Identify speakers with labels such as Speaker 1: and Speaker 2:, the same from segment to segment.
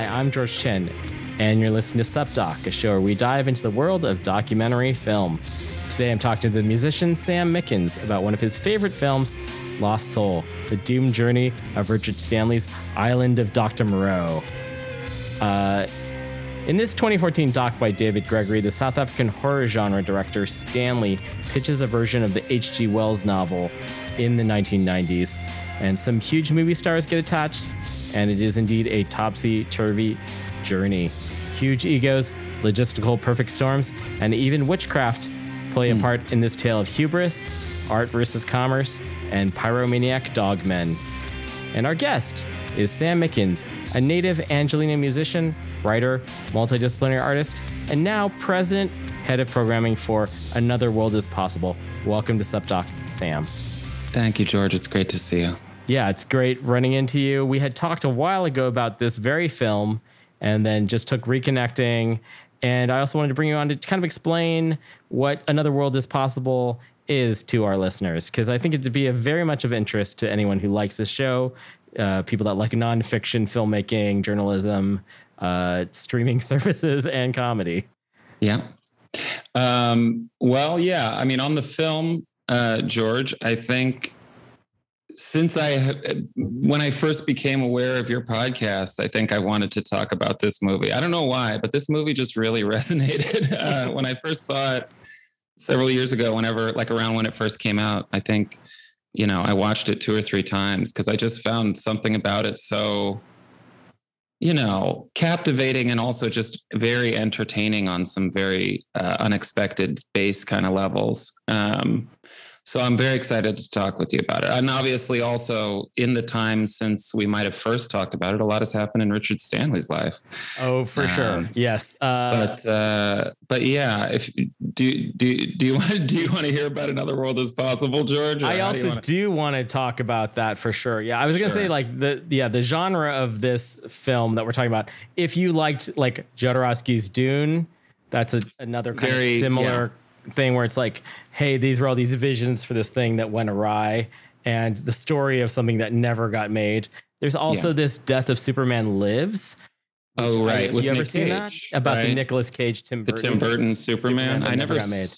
Speaker 1: Hi, I'm George Chen, and you're listening to Sup Doc, a show where we dive into the world of documentary film. Today I'm talking to the musician Sam Mickens about one of his favorite films, Lost Soul, the doomed journey of Richard Stanley's Island of Dr. Moreau. Uh, in this 2014 doc by David Gregory, the South African horror genre director Stanley pitches a version of the H.G. Wells novel in the 1990s, and some huge movie stars get attached, and it is indeed a topsy turvy journey. Huge egos, logistical perfect storms, and even witchcraft play a hmm. part in this tale of hubris, art versus commerce, and pyromaniac dogmen. And our guest is Sam Mickens, a native Angeleno musician, writer, multidisciplinary artist, and now president, head of programming for Another World is Possible. Welcome to Sup Doc, Sam.
Speaker 2: Thank you, George. It's great to see you.
Speaker 1: Yeah, it's great running into you. We had talked a while ago about this very film and then just took reconnecting. And I also wanted to bring you on to kind of explain what Another World is Possible is to our listeners, because I think it'd be a very much of interest to anyone who likes this show, uh, people that like nonfiction filmmaking, journalism, uh, streaming services, and comedy.
Speaker 2: Yeah. Um, well, yeah. I mean, on the film, uh, George, I think since I, when I first became aware of your podcast, I think I wanted to talk about this movie. I don't know why, but this movie just really resonated. Uh, when I first saw it several years ago, whenever, like around when it first came out, I think, you know, I watched it two or three times because I just found something about it so, you know, captivating and also just very entertaining on some very uh, unexpected base kind of levels. Um, so I'm very excited to talk with you about it. And obviously, also in the time since we might have first talked about it, a lot has happened in Richard Stanley's life.
Speaker 1: Oh, for um, sure. Yes.
Speaker 2: Uh, but uh, but yeah, if do do do you want do you want to hear about another world is possible, George?
Speaker 1: I also do, wanna... do want to talk about that for sure. Yeah, I was gonna say like the yeah the genre of this film that we're talking about. If you liked like Jodorowsky's Dune, that's a, another kind Very, of similar. Yeah thing where it's like, hey, these were all these visions for this thing that went awry, and the story of something that never got made. There's also yeah. this Death of Superman Lives.
Speaker 2: Oh right,
Speaker 1: With you ever Nick seen Cage, that about right? the Nicolas Cage Tim
Speaker 2: Burton? The Tim Burton Superman. Superman I never got made.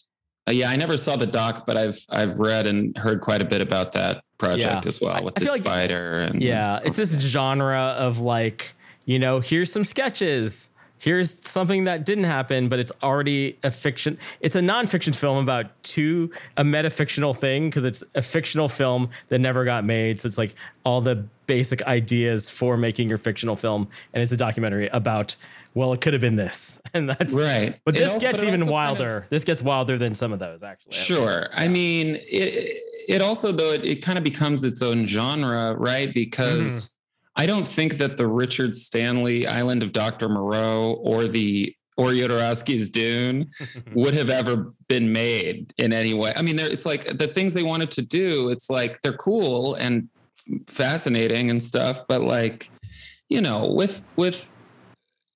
Speaker 2: Uh, yeah, I never saw the doc, but I've I've read and heard quite a bit about that project yeah. as well with I, the spider
Speaker 1: like,
Speaker 2: and
Speaker 1: yeah, it's this genre of like you know here's some sketches here's something that didn't happen, but it's already a fiction. It's a nonfiction film about two a metafictional thing because it's a fictional film that never got made. So it's like all the basic ideas for making your fictional film, and it's a documentary about. Well, it could have been this, and that's
Speaker 2: right.
Speaker 1: But this also, gets but even wilder. Kind of, this gets wilder than some of those, actually.
Speaker 2: Sure. I mean, it. It also though it, it kind of becomes its own genre, right? Because. Mm-hmm I don't think that the Richard Stanley Island of Dr. Moreau or the or Jodorowsky's Dune would have ever been made in any way. I mean, it's like the things they wanted to do. It's like they're cool and fascinating and stuff, but like, you know, with with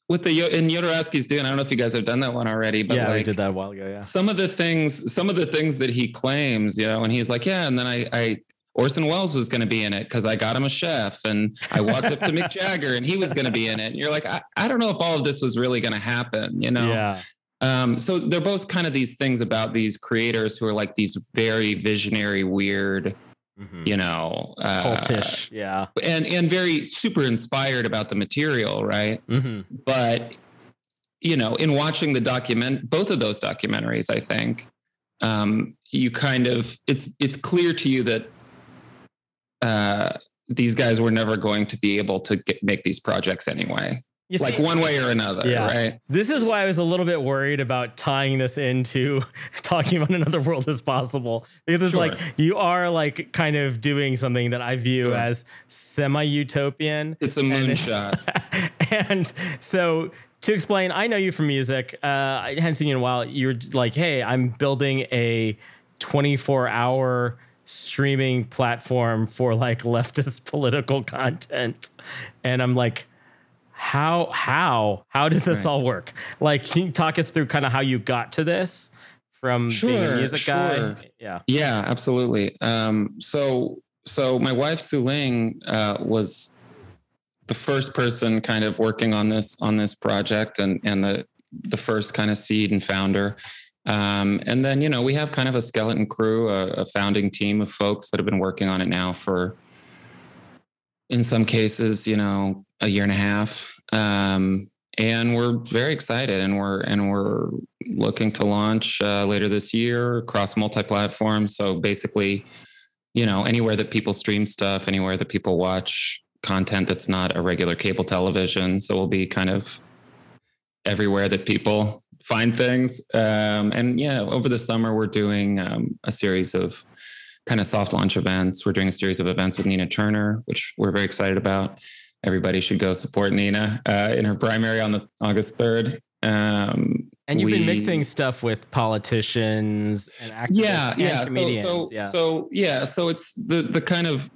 Speaker 2: with the in Jodorowsky's Dune, I don't know if you guys have done that one already, but
Speaker 1: yeah,
Speaker 2: like,
Speaker 1: we did that a while ago. Yeah,
Speaker 2: some of the things, some of the things that he claims, you know, and he's like, yeah, and then I I Orson Welles was going to be in it because I got him a chef and I walked up to Mick Jagger and he was going to be in it. And you're like, I, I don't know if all of this was really going to happen, you know?
Speaker 1: Yeah.
Speaker 2: Um, so they're both kind of these things about these creators who are like these very visionary, weird, mm-hmm. you know,
Speaker 1: uh, cultish, yeah,
Speaker 2: and and very super inspired about the material, right?
Speaker 1: Mm-hmm.
Speaker 2: But you know, in watching the document, both of those documentaries, I think um, you kind of it's it's clear to you that uh, these guys were never going to be able to get, make these projects anyway. Like one way or another,
Speaker 1: Yeah.
Speaker 2: right?
Speaker 1: This is why I was a little bit worried about tying this into talking about another world is possible. Because it's
Speaker 2: Sure.
Speaker 1: like you are like kind of doing something that I view as semi-utopian.
Speaker 2: It's a
Speaker 1: And-
Speaker 2: moonshot.
Speaker 1: and so to explain, I know you from music. Uh, I hadn't seen you in a while. You're like, hey, I'm building a 24 hour streaming platform for like leftist political content. And I'm like, how, how, how does this
Speaker 2: Right.
Speaker 1: all work? Like, can you talk us through kind of how you got to this from being a
Speaker 2: Sure,
Speaker 1: music guy? Yeah.
Speaker 2: Yeah, absolutely. Um, so, so my wife Su Ling uh, was the first person kind of working on this on this project, and and the the first kind of seed and founder. Um, and then you know we have kind of a skeleton crew, a, a founding team of folks that have been working on it now for, in some cases, you know, a year and a half. Um, and we're very excited, and we're and we're looking to launch uh, later this year across multi-platforms. So basically, you know, anywhere that people stream stuff, anywhere that people watch content that's not a regular cable television. So we'll be kind of everywhere that people find things. Um, and yeah, over the summer we're doing um, a series of kind of soft launch events. We're doing a series of events with Nina Turner, which we're very excited about. Everybody should go support Nina uh, in her primary on the August third. Um,
Speaker 1: And you've been mixing stuff with politicians and activists
Speaker 2: yeah
Speaker 1: and
Speaker 2: yeah so so
Speaker 1: yeah.
Speaker 2: so yeah so it's the the kind of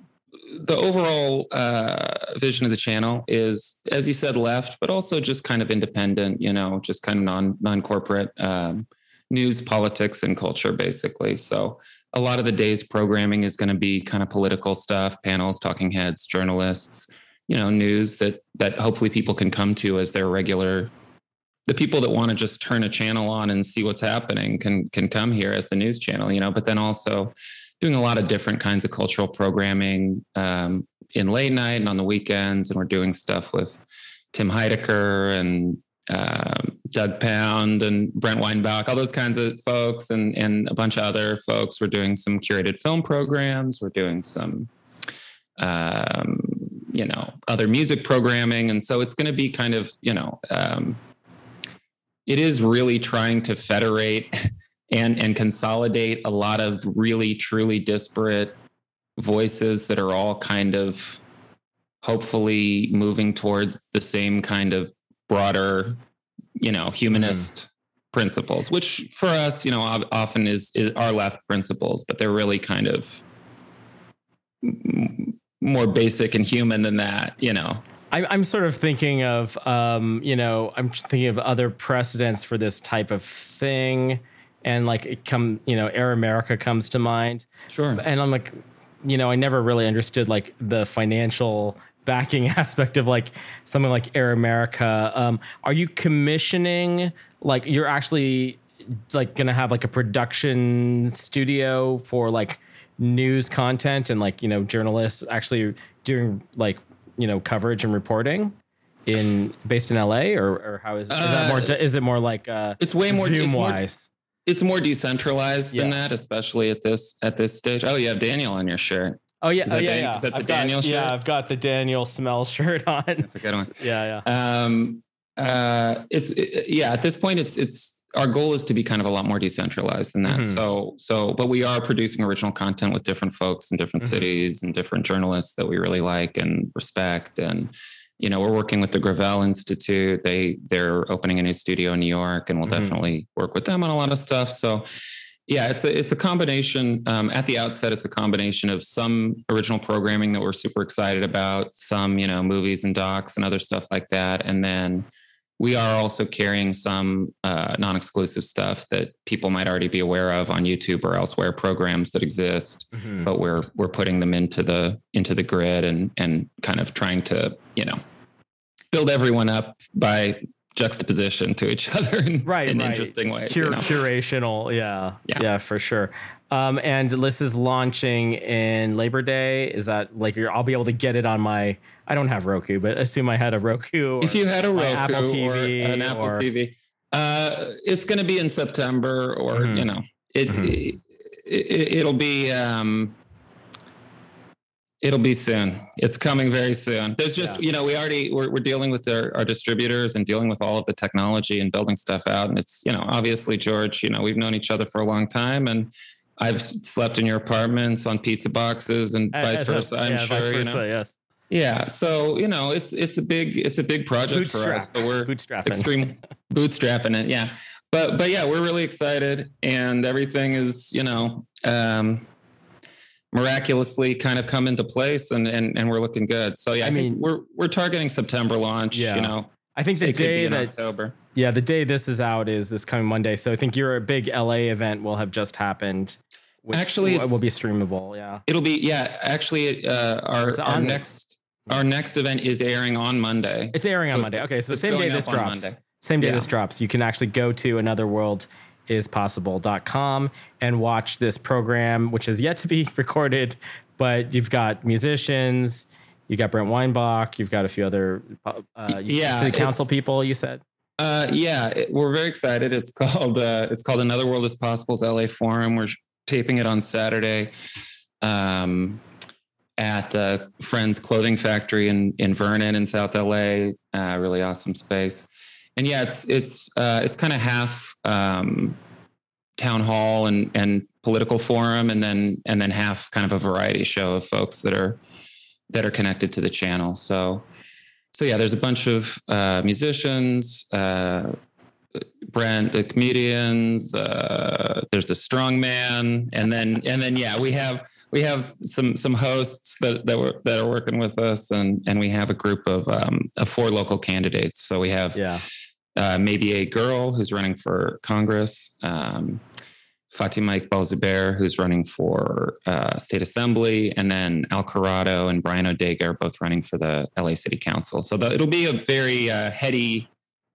Speaker 2: the overall uh vision of the channel is as you said left but also just kind of independent you know just kind of non non-corporate um news politics and culture basically. So a lot of the day's programming is going to be kind of political stuff panels talking heads journalists you know news that that hopefully people can come to as their regular the people that want to just turn a channel on and see what's happening can can come here as the news channel you know but then also doing a lot of different kinds of cultural programming um, in late night and on the weekends. And we're doing stuff with tim heidecker and um, doug pound and brent weinbach all those kinds of folks and and a bunch of other folks. We're doing some curated film programs. We're doing some um, you know other music programming. And so it's going to be kind of you know um, it is really trying to federate and and consolidate a lot of really truly disparate voices that are all kind of hopefully moving towards the same kind of broader you know humanist principles which for us you know often is, is our left principles but they're really kind of more basic and human than that you know?
Speaker 1: I, I'm sort of thinking of, um, you know, I'm thinking of other precedents for this type of thing, and like it come, you know, Air America comes to mind,
Speaker 2: sure
Speaker 1: and I'm like, you know, I never really understood like the financial backing aspect of like something like Air America. Um, are you commissioning like you're actually like gonna have like a production studio for like news content and like you know journalists actually doing like you know coverage and reporting in based in LA or or how is, is that more
Speaker 2: Uh,
Speaker 1: is it more like uh
Speaker 2: it's way more
Speaker 1: Zoom
Speaker 2: it's more,
Speaker 1: wise?
Speaker 2: It's more decentralized than that, especially at this at this stage. Oh, you have Daniel on your shirt.
Speaker 1: Oh yeah, oh, yeah,
Speaker 2: Dan-
Speaker 1: yeah.
Speaker 2: is that the
Speaker 1: I've got,
Speaker 2: Daniel shirt?
Speaker 1: Yeah, I've got the Daniel Smell shirt on.
Speaker 2: That's a good one.
Speaker 1: yeah, yeah.
Speaker 2: Um, uh, it's it- yeah. At this point, it's it's our goal is to be kind of a lot more decentralized than that.
Speaker 1: Mhm.
Speaker 2: So so, but we are producing original content with different folks in different
Speaker 1: Mhm.
Speaker 2: cities and different journalists that we really like and respect. And you know, we're working with the Gravel Institute. They they're opening a new studio in New York, and we'll
Speaker 1: Mhm.
Speaker 2: definitely work with them on a lot of stuff. So. Yeah, it's a it's a combination. Um, at the outset, it's a combination of some original programming that we're super excited about, some you know movies and docs and other stuff like that, and then we are also carrying some uh, non-exclusive stuff that people might already be aware of on YouTube or elsewhere, programs that exist,
Speaker 1: Mhm.
Speaker 2: but we're we're putting them into the into the grid and and kind of trying to you know build everyone up by juxtaposition to each other in,
Speaker 1: Right,
Speaker 2: in
Speaker 1: right.
Speaker 2: interesting ways.
Speaker 1: Cur-
Speaker 2: you know?
Speaker 1: curational, yeah, yeah,
Speaker 2: Yeah.
Speaker 1: for sure. Um, and this is launching in Labor Day. Is that like you're, I'll be able to get it on my? I don't have Roku, but assume I had a Roku. or-
Speaker 2: if you had a Roku
Speaker 1: Apple TV
Speaker 2: or an Apple
Speaker 1: or-
Speaker 2: TV, uh, it's going to be in September, or
Speaker 1: Mhm.
Speaker 2: you know, it,
Speaker 1: Mhm.
Speaker 2: it, it it'll be. Um, It'll be soon. It's coming very soon. There's just, yeah. you know, we already we're, we're dealing with our, our distributors and dealing with all of the technology and building stuff out. And it's, you know, obviously George, you know, we've known each other for a long time and I've slept in your apartments on pizza boxes and vice versa. I'm yeah, sure, versa, you know.
Speaker 1: Yes.
Speaker 2: Yeah, so you know, it's it's a big it's a big project Bootstrap. for us, but we're
Speaker 1: bootstrapping.
Speaker 2: extreme bootstrapping it. Yeah, but but yeah, we're really excited, and everything is you know um, miraculously kind of come into place, and and and we're looking good. So yeah, I, I mean, we're we're targeting September launch. Yeah. you know,
Speaker 1: I think the day that
Speaker 2: October.
Speaker 1: Yeah, the day this is out is this coming Monday. So I think your big LA event will have just happened.
Speaker 2: actually,
Speaker 1: it will be streamable. Yeah,
Speaker 2: it'll be yeah. Actually, uh, our our next our next event is airing on Monday.
Speaker 1: It's airing so on Monday. Okay, so same day this drops. Same day yeah. this drops. You can actually go to anotherworldispossible.com and watch this program, which is yet to be recorded. But you've got musicians, you've got Brent Weinbach, you've got a few other uh, yeah, city council people. You said.
Speaker 2: Uh, yeah, it, we're very excited. It's called uh, it's called Another World is Possible's LA Forum. We're taping it on Saturday. Um, at uh, Friends Clothing Factory in in Vernon in South LA. Uh, really awesome space. And yeah, it's it's uh, it's kind of half um, town hall and and political forum, and then and then half kind of a variety show of folks that are that are connected to the channel. So so yeah, there's a bunch of uh, musicians. Uh, Brent, the comedians. Uh, there's a strong man, and then and then yeah, we have we have some some hosts that that, were, that are working with us, and and we have a group of um, of four local candidates. So we have
Speaker 1: yeah.
Speaker 2: Uh, Maebe A. Girl who's running for Congress, um, Fatima Iqbal Zubair, who's running for uh, state assembly, and then Al Corado and Bryant Odega are both running for the LA City Council. So the, it'll be a very uh, heady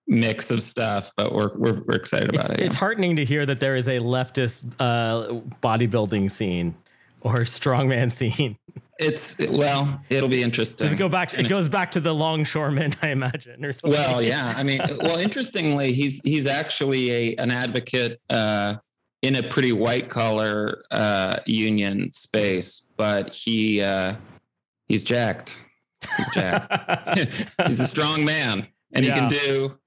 Speaker 2: mix of stuff, but we're we're, we're excited about
Speaker 1: it's,
Speaker 2: it.
Speaker 1: It's heartening to hear that there is a leftist uh, bodybuilding scene or strongman scene.
Speaker 2: It's well, it'll be interesting.
Speaker 1: Does it go back? To, it goes back to the longshoreman, I imagine, or something.
Speaker 2: Well, yeah. I mean, well, interestingly, he's he's actually a an advocate uh, in a pretty white collar uh, union space, but he uh, he's jacked. He's jacked. he's a strong man, and yeah. he can do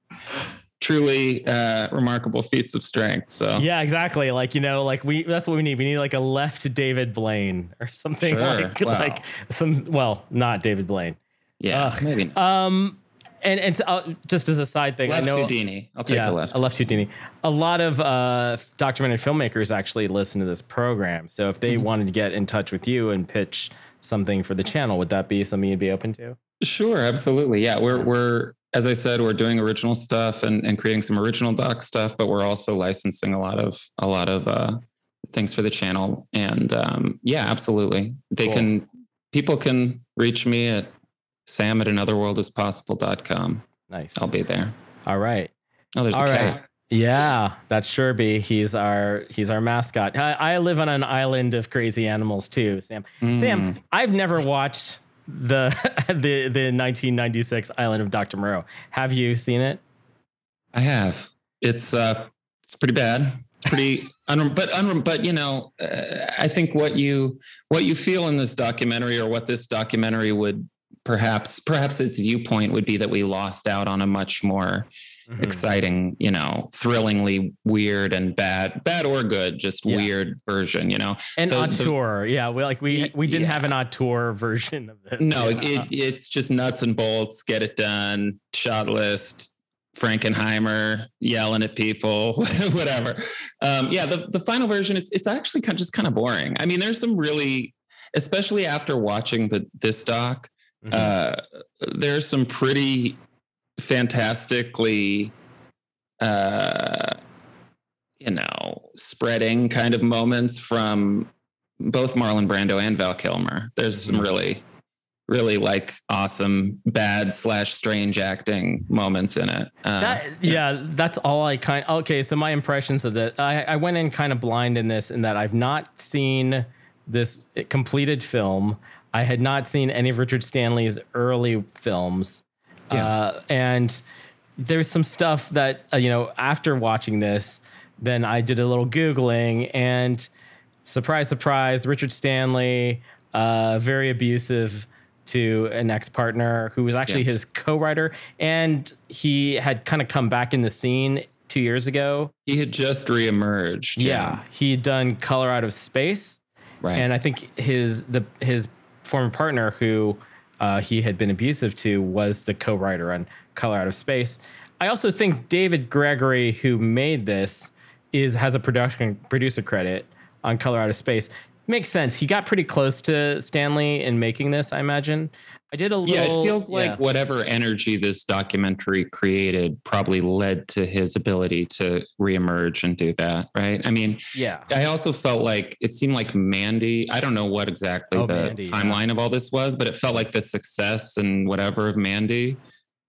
Speaker 2: truly uh, remarkable feats of strength. So
Speaker 1: yeah, exactly. Like you know, like we that's what we need. We need like a left David Blaine or something sure. like wow. like some. Well, not David Blaine.
Speaker 2: Yeah, Ugh. maybe.
Speaker 1: Um, and and uh, just as a side thing,
Speaker 2: left
Speaker 1: I know
Speaker 2: Houdini. I'll take yeah, a left.
Speaker 1: A left Houdini. A lot of uh, documentary filmmakers actually listen to this program. So if they mm-hmm. wanted to get in touch with you and pitch something for the channel, would that be something you'd be open to?
Speaker 2: Sure, absolutely. Yeah, we're we're as I said, we're doing original stuff and, and creating some original doc stuff, but we're also licensing a lot of a lot of uh, things for the channel. And um, yeah, absolutely. They cool. can people can reach me at sam at anotherworldispossible.com.
Speaker 1: Nice.
Speaker 2: I'll be there.
Speaker 1: All right.
Speaker 2: Oh, there's All a cat. Right.
Speaker 1: Yeah, that's Sherby. He's our he's our mascot. I, I, live on an island of crazy animals too, Sam. Mm. Sam, I've never watched the the the 1996 Island of Dr. Moreau. Have you seen it?
Speaker 2: I have. It's uh it's pretty bad. Pretty un- but un- but you know, uh, I think what you what you feel in this documentary or what this documentary would perhaps perhaps its viewpoint would be that we lost out on a much more mm-hmm. exciting, you know, thrillingly weird and bad, bad or good, just yeah. weird version, you know.
Speaker 1: An the, auteur, the, yeah. We like we we didn't yeah. have an auteur version of this.
Speaker 2: No, yeah. it, it's just nuts and bolts, get it done, shot list, Frankenheimer yelling at people, whatever. Um, yeah, the, the final version, it's it's actually kind of just kind of boring. I mean, there's some really, especially after watching the this doc, mm-hmm. uh, there's some pretty fantastically uh you know spreading kind of moments from both Marlon Brando and Val Kilmer. There's some mm-hmm. really really like awesome bad slash strange acting moments in it.
Speaker 1: Uh, that, yeah, that's all I kind. Okay, so my impressions of that, I, I went in kind of blind in this, in that I've not seen this completed film. I had not seen any of Richard Stanley's early films. Yeah. Uh, and there's some stuff that, uh, you know, after watching this, then I did a little Googling and surprise, surprise, Richard Stanley uh, very abusive to an ex partner who was actually
Speaker 2: Yeah.
Speaker 1: his co writer. And he had kind of come back in the scene two years ago.
Speaker 2: He had just reemerged.
Speaker 1: Yeah. He'd done Color Out of Space.
Speaker 2: Right.
Speaker 1: And I think his the his former partner who uh, he had been abusive to was the co-writer on Color Out of Space. I also think David Gregory, who made this, is has a production producer credit on Color Out of Space. Makes sense. He got pretty close to Stanley in making this. I imagine. I did a little.
Speaker 2: yeah, it feels like
Speaker 1: yeah.
Speaker 2: whatever energy this documentary created probably led to his ability to reemerge and do that, right? I mean,
Speaker 1: yeah.
Speaker 2: I also felt like it seemed like Mandy. I don't know what exactly
Speaker 1: Oh,
Speaker 2: the
Speaker 1: Mandy, yeah.
Speaker 2: timeline of all this was, but it felt like the success and whatever of Mandy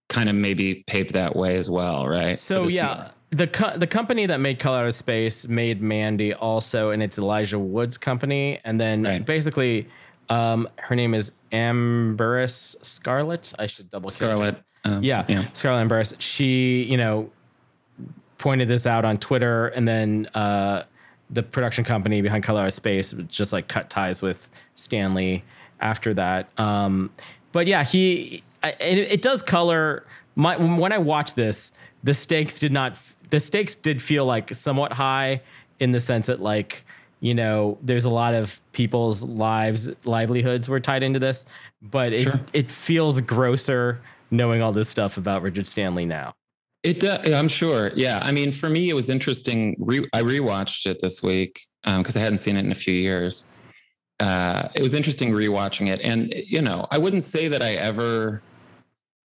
Speaker 2: kind of maybe paved that way as well, right?
Speaker 1: So yeah. The co- the company that made Color Out of Space made Mandy also, and it's Elijah Wood's company. And then
Speaker 2: Right.
Speaker 1: basically, um, her name is Amaris Scarlett. I should double.
Speaker 2: Scarlett. um,
Speaker 1: Yeah,
Speaker 2: yeah.
Speaker 1: Scarlett Amaris. She, you know, pointed this out on Twitter, and then uh, the production company behind Color Out of Space just like cut ties with Stanley after that. Um, but yeah, he I, it, it does color my when I watched this. The stakes did not. The stakes did feel like somewhat high in the sense that like you know there's a lot of people's lives livelihoods were tied into this, but it
Speaker 2: Sure.
Speaker 1: it feels grosser knowing all this stuff about Richard Stanley now.
Speaker 2: It does. I'm sure. Yeah. I mean, for me, it was interesting. Re- I rewatched it this week because I hadn't seen it in a few years. Uh, it was interesting rewatching it, and you know, I wouldn't say that I ever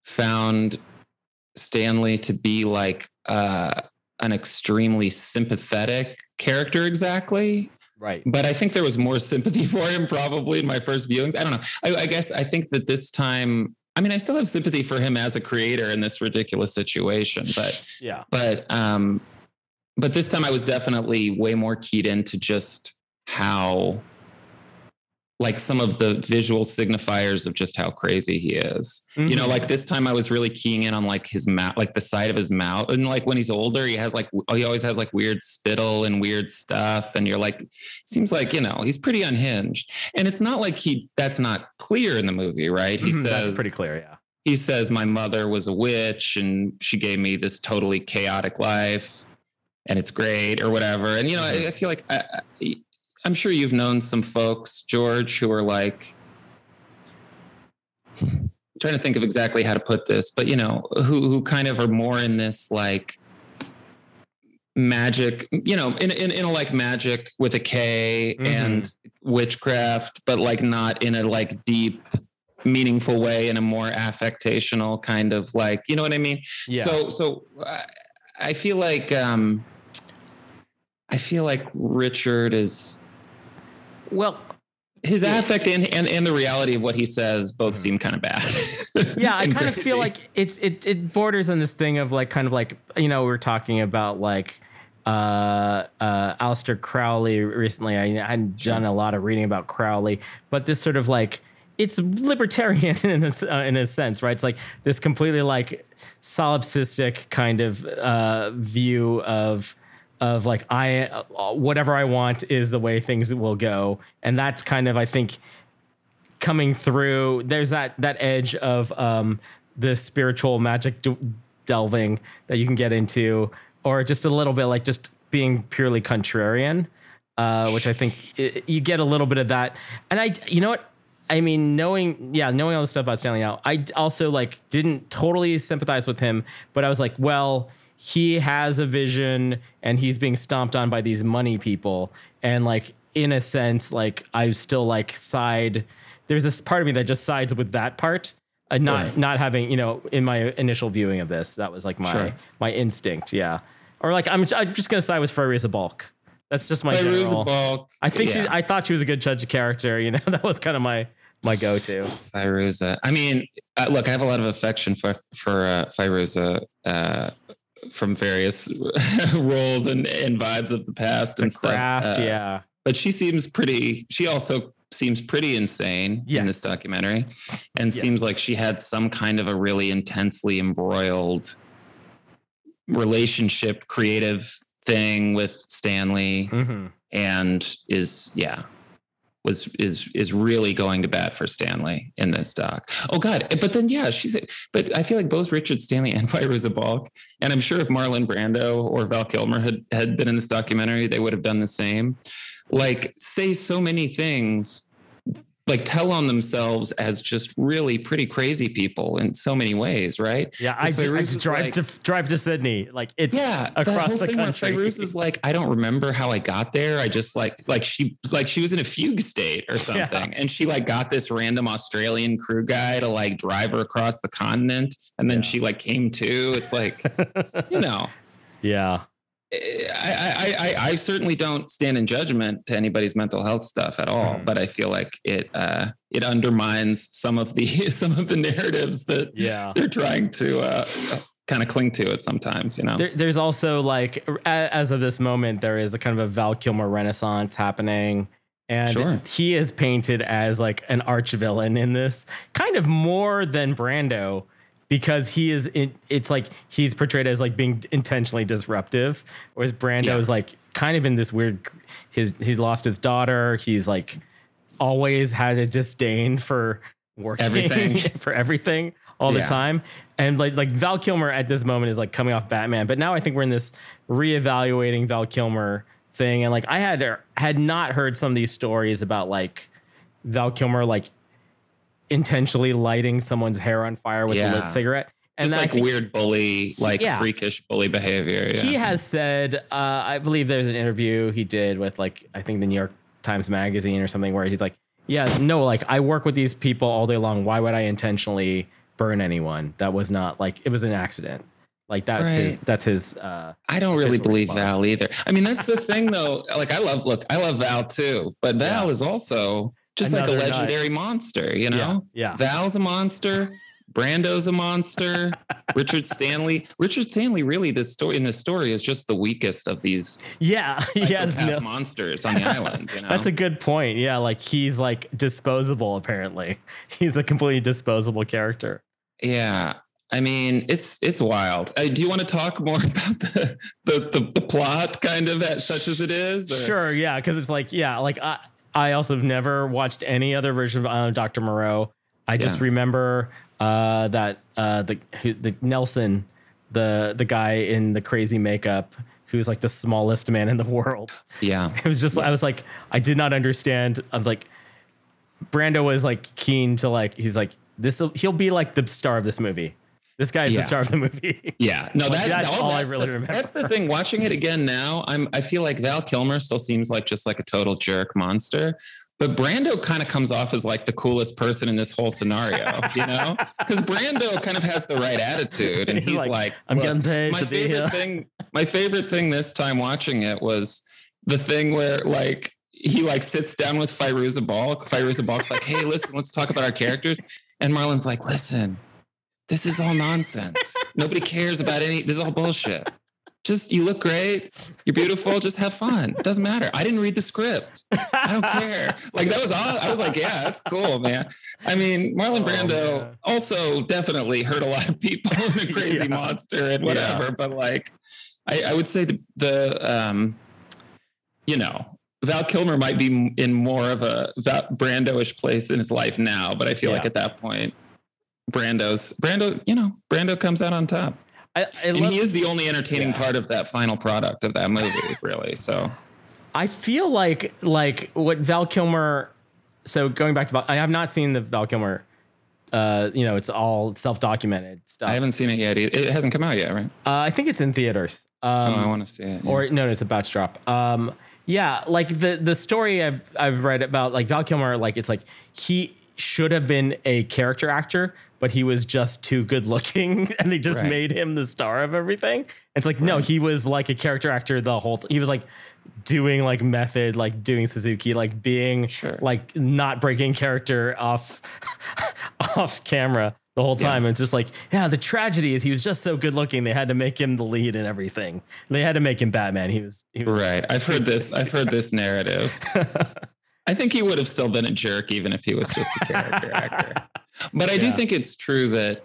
Speaker 2: found Stanley to be like uh, an extremely sympathetic character exactly
Speaker 1: Right.
Speaker 2: but I think there was more sympathy for him probably in my first viewings. I don't know. I, I guess I think that this time, I mean, I still have sympathy for him as a creator in this ridiculous situation, but
Speaker 1: Yeah.
Speaker 2: but um, but this time I was definitely way more keyed into just how like some of the visual signifiers of just how crazy he is. You know,
Speaker 1: Mhm.
Speaker 2: like this time I was really keying in on like his mouth, like the side of his mouth. And like when he's older, he has like, oh, he always has like weird spittle and weird stuff. And you're like, seems like, you know, he's pretty unhinged. And it's not like he, that's not clear in the movie, right? He
Speaker 1: Mhm,
Speaker 2: says,
Speaker 1: that's pretty clear. Yeah.
Speaker 2: he says, my mother was a witch and she gave me this totally chaotic life and it's great or whatever. And, you know, I, I feel like I, I'm sure you've known some folks, George, who are like, trying to think of exactly how to put this, but you know, who who kind of are more in this like magic, you know, in in, in a like magic with a K
Speaker 1: Mhm.
Speaker 2: and witchcraft, but like not in a like deep, meaningful way, in a more affectational kind of like, you know what I mean?
Speaker 1: Yeah.
Speaker 2: So so I, I feel like um I feel like Richard is
Speaker 1: well,
Speaker 2: his affect and, and and the reality of what he says both seem kind of bad.
Speaker 1: yeah, I kind of feel like it's it it borders on this thing of like kind of like you know we are talking about like uh uh Aleister Crowley recently. I, I hadn't done a lot of reading about Crowley, but this sort of like it's libertarian in a, uh, in a sense, right? It's like this completely like solipsistic kind of uh, view of of like I uh, whatever I want is the way things will go, and that's kind of I think coming through. There's that that edge of um, the spiritual magic d- delving that you can get into, or just a little bit like just being purely contrarian, uh, which I think i you get a little bit of that. And I, you know what? I mean, knowing, yeah, knowing all the stuff about Stanley now, I also like didn't totally sympathize with him, but I was like, well, he has a vision and he's being stomped on by these money people. And like, in a sense, like I still like side, there's this part of me that just sides with that part. Uh, not
Speaker 2: Right.
Speaker 1: not having you know in my initial viewing of this that was like my
Speaker 2: Sure.
Speaker 1: my instinct yeah or like I'm, I'm just gonna side with Fairuza Balk that's just my
Speaker 2: Fairuza
Speaker 1: general
Speaker 2: Balk,
Speaker 1: I think she. I thought she was a good judge of character. You know, that was kind of my my go to.
Speaker 2: Fairuza. I mean, uh, look, I have a lot of affection for for uh, Fairuza uh, from various roles and, and vibes of the past
Speaker 1: The
Speaker 2: and stuff. Uh,
Speaker 1: yeah,
Speaker 2: But she seems pretty. She also seems pretty insane in this documentary, and
Speaker 1: Yeah.
Speaker 2: seems like she had some kind of a really intensely embroiled relationship, creative thing with Stanley,
Speaker 1: hmm
Speaker 2: and is yeah. Was is is really going to bat for Stanley in this doc. Oh God! Eh, but then yeah, she's. But I feel like both Richard Stanley and Fairuza Balk, and I'm sure if Marlon Brando or Val Kilmer had had been in this documentary, they would have done the same. Like say so many things like tell on themselves as just really pretty crazy people in so many ways, right?
Speaker 1: Yeah, I, I drive like, to drive to Sydney, like it's yeah across the, the country.
Speaker 2: Where is like, I don't remember how I got there. I just like like she like she was in a fugue state or something, yeah. and she like got this random Australian crew guy to like drive her across the continent, and then yeah. she like came to. It's like you know,
Speaker 1: yeah.
Speaker 2: I, I, I, certainly don't stand in judgment to anybody's mental health stuff at all, mm. but I feel like it uh, it undermines some of the some of the narratives that
Speaker 1: yeah.
Speaker 2: they're trying to uh, kind of cling to it sometimes. You know,
Speaker 1: there, there's also like as of this moment, there is a kind of a Val Kilmer renaissance happening. And sure. he is painted as like an arch villain in this, kind of more than Brando because he is in, it's like he's portrayed as like being intentionally disruptive whereas brando yeah. is like kind of in this weird his he's lost his daughter he's like always had a disdain for working
Speaker 2: everything
Speaker 1: for everything all yeah. the time and like like val kilmer at this moment is like coming off batman but now i think we're in this reevaluating val kilmer thing and like i had had not heard some of these stories about like val kilmer like intentionally lighting someone's hair on fire with yeah. a lit cigarette.
Speaker 2: And Just like think, weird bully, like yeah. freakish bully behavior.
Speaker 1: Yeah. He has said, uh, I believe there's an interview he did with like I think the New York Times Magazine or something where he's like, "Yeah, no, like I work with these people all day long. Why would I intentionally burn anyone? That was not like it was an accident." Like that's right. his. That's his. Uh,
Speaker 2: I don't really believe response. Val either. I mean, that's the thing, though. Like, I love. Look, I love Val too, but Val yeah. is also just Another like a legendary monster, you know?
Speaker 1: Yeah, yeah.
Speaker 2: Val's a monster. Brando's a monster. Richard Stanley. Richard Stanley really this story in this story is just the weakest of these.
Speaker 1: Yeah, he has no
Speaker 2: monsters on the island. You know?
Speaker 1: That's a good point. Yeah, like he's like disposable. Apparently, he's a completely disposable character.
Speaker 2: Yeah, I mean, it's it's wild. Uh, do you want to talk more about the the the, the plot, kind of, at, such as it is?
Speaker 1: Or? Sure. Yeah, because it's like yeah, like I I also have never watched any other version of uh, Dr. Moreau. I just yeah. remember uh, that uh, the the Nelson, the the guy in the crazy makeup, who's like the smallest man in the world.
Speaker 2: Yeah,
Speaker 1: it was just I was like I did not understand. I was like, Brando was like keen to like he's like this he'll be like the star of this movie. This guy is yeah. the star of the movie.
Speaker 2: Yeah, no, that, that's all, all that's I really the, remember. That's the thing. Watching it again now, I'm I feel like Val Kilmer still seems like just like a total jerk monster. But Brando kind of comes off as like the coolest person in this whole scenario, you know? Because Brando kind of has the right attitude, and he's, he's like, like,
Speaker 1: "I'm getting paid
Speaker 2: my
Speaker 1: to
Speaker 2: favorite
Speaker 1: be here."
Speaker 2: Thing, my favorite thing this time watching it was the thing where like he like sits down with Fairuza Balk. Fairuza Balk's like, "Hey, listen, let's talk about our characters," and Marlon's like, "Listen." This is all nonsense. Nobody cares about any, this is all bullshit. Just you look great, you're beautiful, just have fun. It doesn't matter. I didn't read the script. I don't care. Like that was all I was like, yeah, that's cool, man. I mean, Marlon oh, Brando man. also definitely hurt a lot of people in a crazy yeah. monster and whatever, yeah. but like I, I would say the the um you know, Val Kilmer might be in more of a Brando-ish place in his life now, but I feel yeah. like at that point, Brando's Brando, you know, Brando comes out on top. I, I and love, he is the only entertaining yeah. part of that final product of that movie, really. So
Speaker 1: I feel like like what Val Kilmer. So going back to Val, I have not seen the Val Kilmer. Uh, you know, it's all self-documented stuff.
Speaker 2: I haven't seen it yet. It hasn't come out yet, right?
Speaker 1: Uh, I think it's in theaters.
Speaker 2: Um, oh, I want to see it.
Speaker 1: Yeah. Or no, no, it's about to drop. Um, yeah, like the the story I've I've read about like Val Kilmer, like it's like he should have been a character actor, but he was just too good looking and they just right. made him the star of everything. It's like, right. no, he was like a character actor the whole time. He was like doing like method, like doing Suzuki, like being sure. like not breaking character off off camera the whole time. Yeah. And it's just like, yeah, the tragedy is he was just so good looking. They had to make him the lead and everything. They had to make him Batman. He was, he was
Speaker 2: right. I've heard this. I've heard this narrative. I think he would have still been a jerk even if he was just a character actor. But I yeah. do think it's true that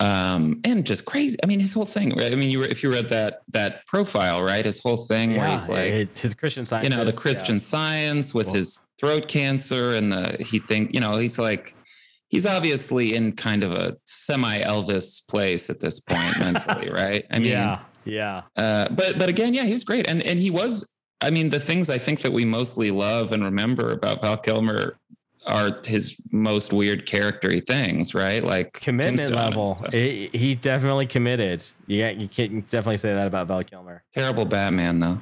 Speaker 2: um, and just crazy. I mean, his whole thing. Right? I mean, you were if you read that that profile, right? His whole thing
Speaker 1: yeah,
Speaker 2: where he's like,
Speaker 1: it, his Christian science.
Speaker 2: you know, the Christian
Speaker 1: yeah.
Speaker 2: Science with
Speaker 1: Well-
Speaker 2: his throat cancer, and the he think, you know, he's like, he's obviously in kind of a semi Elvis place at this point mentally, right? I mean,
Speaker 1: yeah, yeah,
Speaker 2: uh, but but again, yeah, he was great, and and he was. I mean, the things I think that we mostly love and remember about Val Kilmer are his most weird charactery things, right? Like
Speaker 1: commitment level.
Speaker 2: stuff.
Speaker 1: He- definitely committed. Yeah, you can definitely say that about Val Kilmer.
Speaker 2: Terrible Batman, though.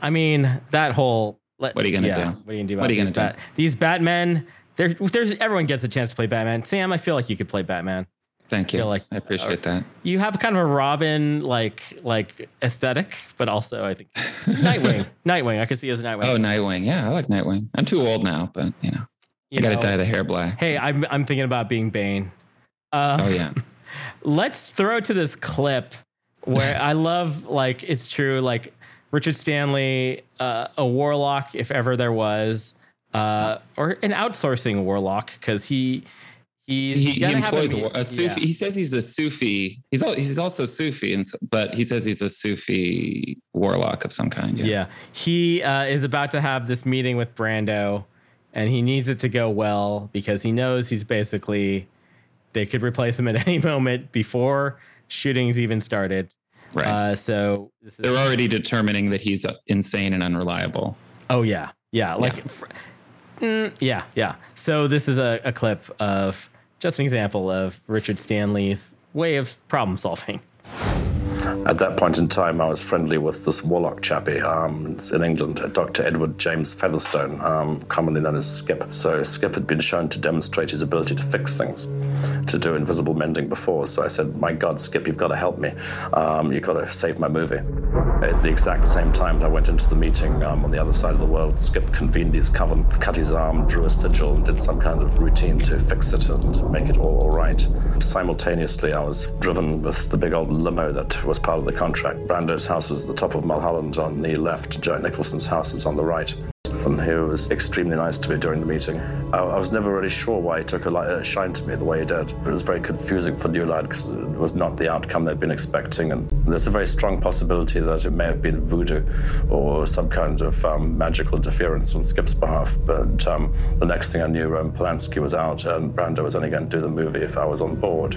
Speaker 1: I mean, that whole. What
Speaker 2: are you gonna
Speaker 1: yeah,
Speaker 2: do?
Speaker 1: What are you gonna do about
Speaker 2: What are you
Speaker 1: these,
Speaker 2: gonna do?
Speaker 1: Bat- these Batmen? There, there's everyone gets a chance to play Batman. Sam, I feel like you could play Batman.
Speaker 2: Thank you.
Speaker 1: like-
Speaker 2: I appreciate that.
Speaker 1: You have kind of a Robin like like aesthetic, but also I think Nightwing. Nightwing. I could see as Nightwing.
Speaker 2: Oh, Nightwing. Yeah, I like Nightwing. I'm too old now, but you know,
Speaker 1: You
Speaker 2: I got to dye the hair black.
Speaker 1: Hey, I'm I'm thinking about being Bane. Uh,
Speaker 2: Oh yeah.
Speaker 1: let's throw to this clip where I love like it's true like Richard Stanley, uh, a warlock if ever there was, uh, or an outsourcing warlock because he he
Speaker 2: he, he employs a, a Sufi.
Speaker 1: yeah.
Speaker 2: He says he's a Sufi. He's al- he's also Sufi, and s- but he says he's a Sufi warlock of some kind. Yeah.
Speaker 1: Yeah, he uh, is about to have this meeting with Brando, and he needs it to go well because he knows he's basically they could replace him at any moment before shootings even started.
Speaker 2: Right.
Speaker 1: Uh, so this is
Speaker 2: They're already determining that he's uh, insane and unreliable.
Speaker 1: Oh yeah, yeah, like fr- mm, yeah, yeah. So this is a, a clip of just an example of Richard Stanley's way of problem solving.
Speaker 3: At that point in time, I was friendly with this warlock chappie um, in England, uh, Dr. Edward James Featherstone, um, commonly known as Skip. So Skip had been shown to demonstrate his ability to fix things, to do invisible mending before. So I said, "My God, Skip, you've got to help me. Um, you've got to save my movie." At the exact same time that I went into the meeting um, on the other side of the world, Skip convened his coven, cut his arm, drew a sigil, and did some kind of routine to fix it and make it all all right. Simultaneously, I was driven with the big old limo that was part of the contract. Brando's house was at the top of Mulholland on the left, Jack Nicholson's house is on the right. And he was extremely nice to me during the meeting. I, I was never really sure why he took a, li- a shine to me the way he did. It was very confusing for New because it was not the outcome they'd been expecting. And there's a very strong possibility that it may have been voodoo or some kind of um, magical interference on Skip's behalf. But um, the next thing I knew, Roman Polanski was out and Brando was only going to do the movie if I was on board.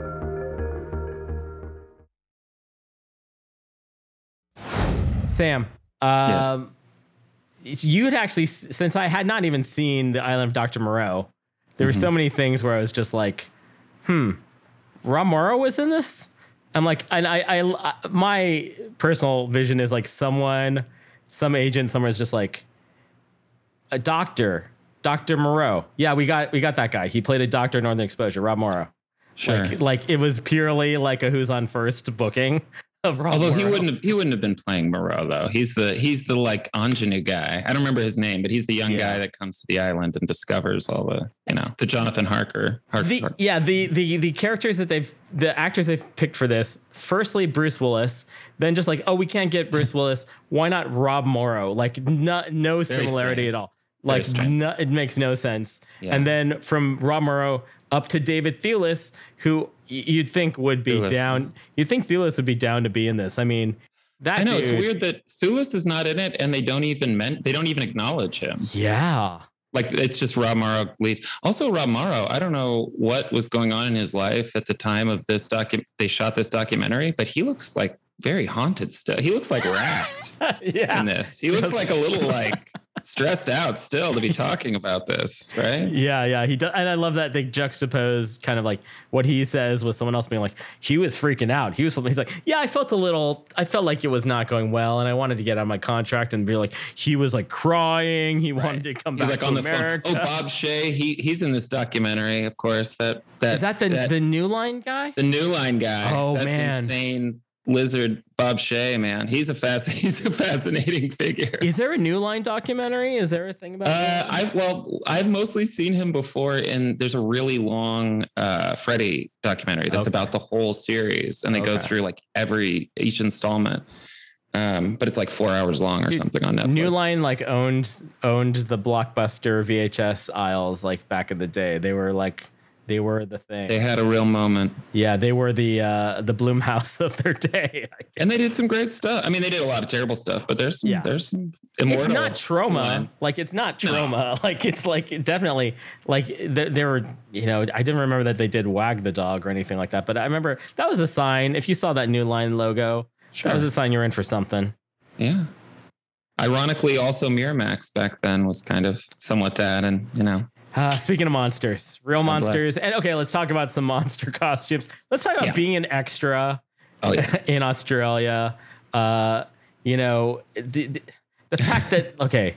Speaker 1: Sam, um, you had actually since I had not even seen the Island of Doctor Moreau, there were so many things where I was just like, hmm, Rob Morrow was in this. I'm like, and I, I, my personal vision is like someone, some agent somewhere is just like a doctor, Doctor Moreau. Yeah, we got we got that guy. He played a doctor in Northern Exposure, Rob Morrow.
Speaker 2: Sure.
Speaker 1: Like, like it was purely like a Who's on First booking
Speaker 2: Although he wouldn't have he wouldn't have been playing Moreau though. He's the he's the like ingenue guy. I don't remember his name, but he's the young
Speaker 1: Yeah.
Speaker 2: guy that comes to the island and discovers all the you know the Jonathan Harker. Harker
Speaker 1: The, yeah, the the the characters that they've the actors they've picked for this. Firstly, Bruce Willis. Then just like, oh, we can't get Bruce Willis. Why not Rob Morrow? Like, no, no
Speaker 2: Very
Speaker 1: similarity
Speaker 2: strange.
Speaker 1: at all. Like, no, it makes no sense.
Speaker 2: Yeah.
Speaker 1: And then from Rob Morrow up to David Thewlis, who you'd think would be
Speaker 2: Thewlis,
Speaker 1: down. You'd think Thewlis would be down to be in this. I mean, that
Speaker 2: I know it's weird that Thewlis is not in it, and they don't even meant they don't even acknowledge him.
Speaker 1: Yeah.
Speaker 2: Like it's just Rob Morrow leaves. Also, Rob Morrow, I don't know what was going on in his life at the time of this docu. They shot this documentary, but he looks like very haunted still. He looks like wrapped
Speaker 1: yeah.
Speaker 2: in this. He looks like a little like stressed out still to be talking about this, right?
Speaker 1: Yeah, yeah, he does, and I love that they juxtapose kind of like what he says with someone else being like, he was freaking out. He was, he's like, yeah, I felt a little, I felt like it was not going well, and I wanted to get out of my contract and be like, he was like crying. He right. wanted to come
Speaker 2: he's
Speaker 1: back
Speaker 2: like on
Speaker 1: the
Speaker 2: phone. Oh, Bob Shaye, he he's in this documentary, of course. That that
Speaker 1: is that the
Speaker 2: that,
Speaker 1: the New Line guy.
Speaker 2: The New Line guy.
Speaker 1: Oh man,
Speaker 2: insane lizard Bob Shaye, man. He's a fast he's a fascinating figure.
Speaker 1: Is there a New Line documentary? Is there a thing about
Speaker 2: uh, I well, I've mostly seen him before and there's a really long uh Freddy documentary that's okay. about the whole series and they okay. go through like every each installment. Um, but it's like four hours long or something on Netflix.
Speaker 1: New Line like owned owned the blockbuster VHS aisles like back in the day. They were like they were the thing.
Speaker 2: They had a real moment.
Speaker 1: Yeah, they were the uh, the Blumhouse of their day.
Speaker 2: And they did some great stuff. I mean, they did a lot of terrible stuff, but there's some, yeah. there's some immortal.
Speaker 1: It's not Troma. Like it's not trauma. No. Like it's like definitely like there were you know I didn't remember that they did Wag the Dog or anything like that, but I remember that was a sign. If you saw that new line logo, sure. that was a sign you're in for something.
Speaker 2: Yeah. Ironically, also Miramax back then was kind of somewhat that, and you know.
Speaker 1: Uh, speaking of monsters, real monsters, and okay, let's talk about some monster costumes. Let's talk about yeah. being an extra oh, yeah. in Australia. Uh, you know, the, the, the fact that okay,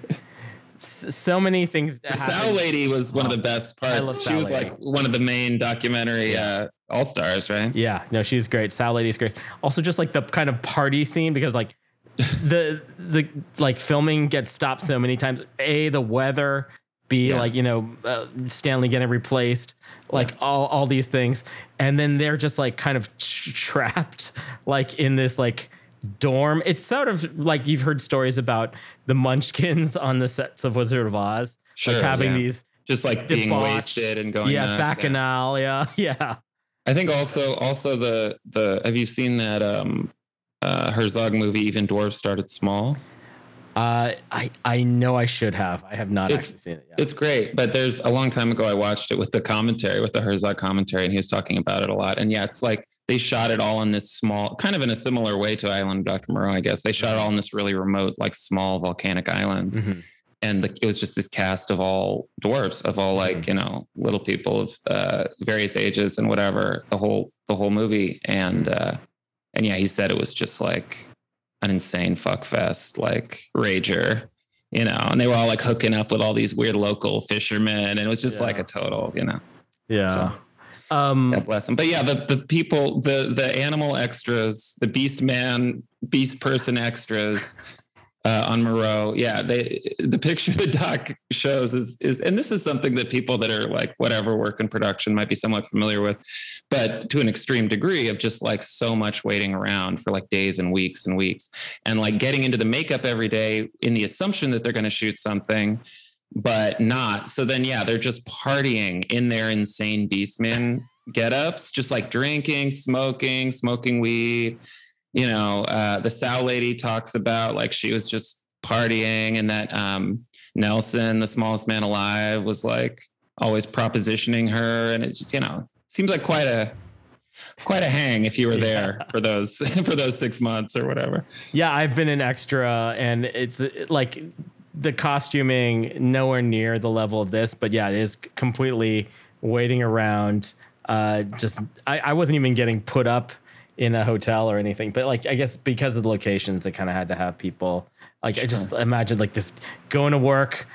Speaker 1: so many things.
Speaker 2: The Sow Lady was one oh, of the best parts. She was Lady. like one of the main documentary uh, all stars, right?
Speaker 1: Yeah, no, she's great. Sow Lady's great. Also, just like the kind of party scene because like the the like filming gets stopped so many times. A the weather be yeah. like you know uh, Stanley getting replaced, like yeah. all all these things, and then they're just like kind of trapped like in this like dorm. It's sort of like you've heard stories about the Munchkins on the sets of Wizard of Oz, sure, like having yeah. these
Speaker 2: just like being wasted and going
Speaker 1: yeah
Speaker 2: nuts,
Speaker 1: bacchanal yeah yeah.
Speaker 2: I think also also the the have you seen that um uh Herzog movie Even Dwarves Started Small?
Speaker 1: Uh, I I know I should have. I have not
Speaker 2: it's,
Speaker 1: actually seen it yet.
Speaker 2: It's great, but there's a long time ago I watched it with the commentary, with the Herzog commentary, and he was talking about it a lot. And yeah, it's like they shot it all in this small, kind of in a similar way to Island of Dr. Moreau, I guess. They shot it all in this really remote, like small volcanic island. Mm-hmm. And the, it was just this cast of all dwarfs, of all like mm-hmm. you know little people of uh, various ages and whatever. The whole the whole movie, and uh, and yeah, he said it was just like an insane fuck fest, like rager, you know, and they were all like hooking up with all these weird local fishermen, and it was just yeah. like a total, you know.
Speaker 1: Yeah. So, um,
Speaker 2: God bless them. But yeah, the the people, the the animal extras, the beast man, beast person extras, uh, on Moreau. Yeah, they the picture the doc shows is is and this is something that people that are like whatever work in production might be somewhat familiar with, but to an extreme degree of just like so much waiting around for like days and weeks and weeks and like getting into the makeup every day in the assumption that they're going to shoot something but not. So then yeah, they're just partying in their insane beastman get-ups, just like drinking, smoking, smoking weed you know, uh, the Sow lady talks about like she was just partying and that um, Nelson, the smallest man alive, was like always propositioning her. And it just, you know, seems like quite a quite a hang if you were there yeah. for those for those six months or whatever.
Speaker 1: Yeah, I've been an extra and it's like the costuming nowhere near the level of this, but yeah, it is completely waiting around. Uh, just I, I wasn't even getting put up in a hotel or anything. But like I guess because of the locations, they kind of had to have people. Like sure. I just imagine like this going to work.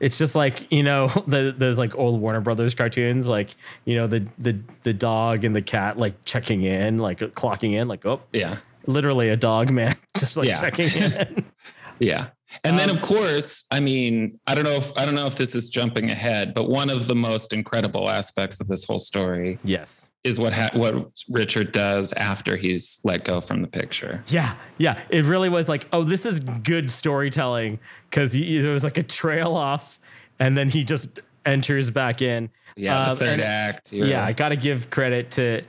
Speaker 1: It's just like you know the, those like old Warner Brothers cartoons, like you know the the the dog and the cat like checking in, like clocking in, like oh
Speaker 2: yeah,
Speaker 1: literally a dog man just like yeah. checking in.
Speaker 2: yeah. And um, then of course, I mean, I don't know if I don't know if this is jumping ahead, but one of the most incredible aspects of this whole story,
Speaker 1: yes,
Speaker 2: is what ha- what Richard does after he's let go from the picture.
Speaker 1: Yeah, yeah, it really was like, oh, this is good storytelling because there was like a trail off, and then he just enters back in.
Speaker 2: Yeah, the um, third act.
Speaker 1: Yeah, I got to give credit to.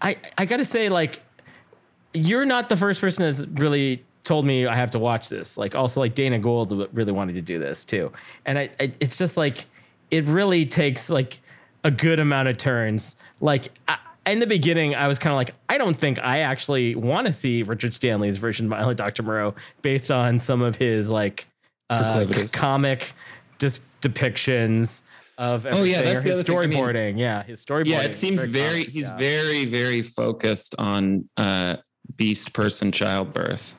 Speaker 1: I I got to say, like, you're not the first person that's really told me I have to watch this. Like, also like Dana Gould really wanted to do this too, and I, I it's just like it really takes like a good amount of turns like I, in the beginning, I was kind of like, I don't think I actually want to see Richard Stanley's version of Island Dr. Moreau based on some of his like uh, comic just depictions of
Speaker 2: oh yeah that's the other
Speaker 1: storyboarding.
Speaker 2: I mean,
Speaker 1: yeah his storyboarding
Speaker 2: yeah it seems very, very he's yeah. very very focused on uh beast person childbirth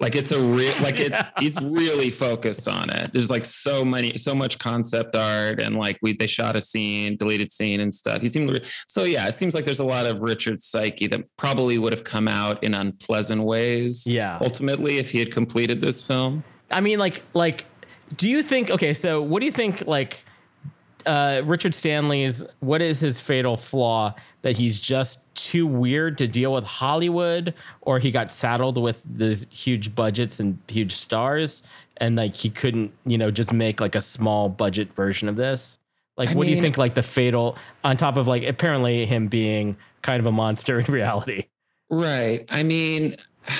Speaker 2: like it's a real like it yeah. it's really focused on it. There's like so many so much concept art and like we they shot a scene deleted scene and stuff. He seemed so yeah it seems like there's a lot of richard's psyche that probably would have come out in unpleasant ways
Speaker 1: yeah.
Speaker 2: ultimately if he had completed this film.
Speaker 1: I mean like like do you think okay so what do you think like uh, Richard Stanley's what is his fatal flaw that he's just too weird to deal with Hollywood, or he got saddled with these huge budgets and huge stars, and like he couldn't, you know, just make like a small budget version of this. Like, I what mean, do you think? Like the fatal, on top of like apparently him being kind of a monster in reality.
Speaker 2: Right. I mean,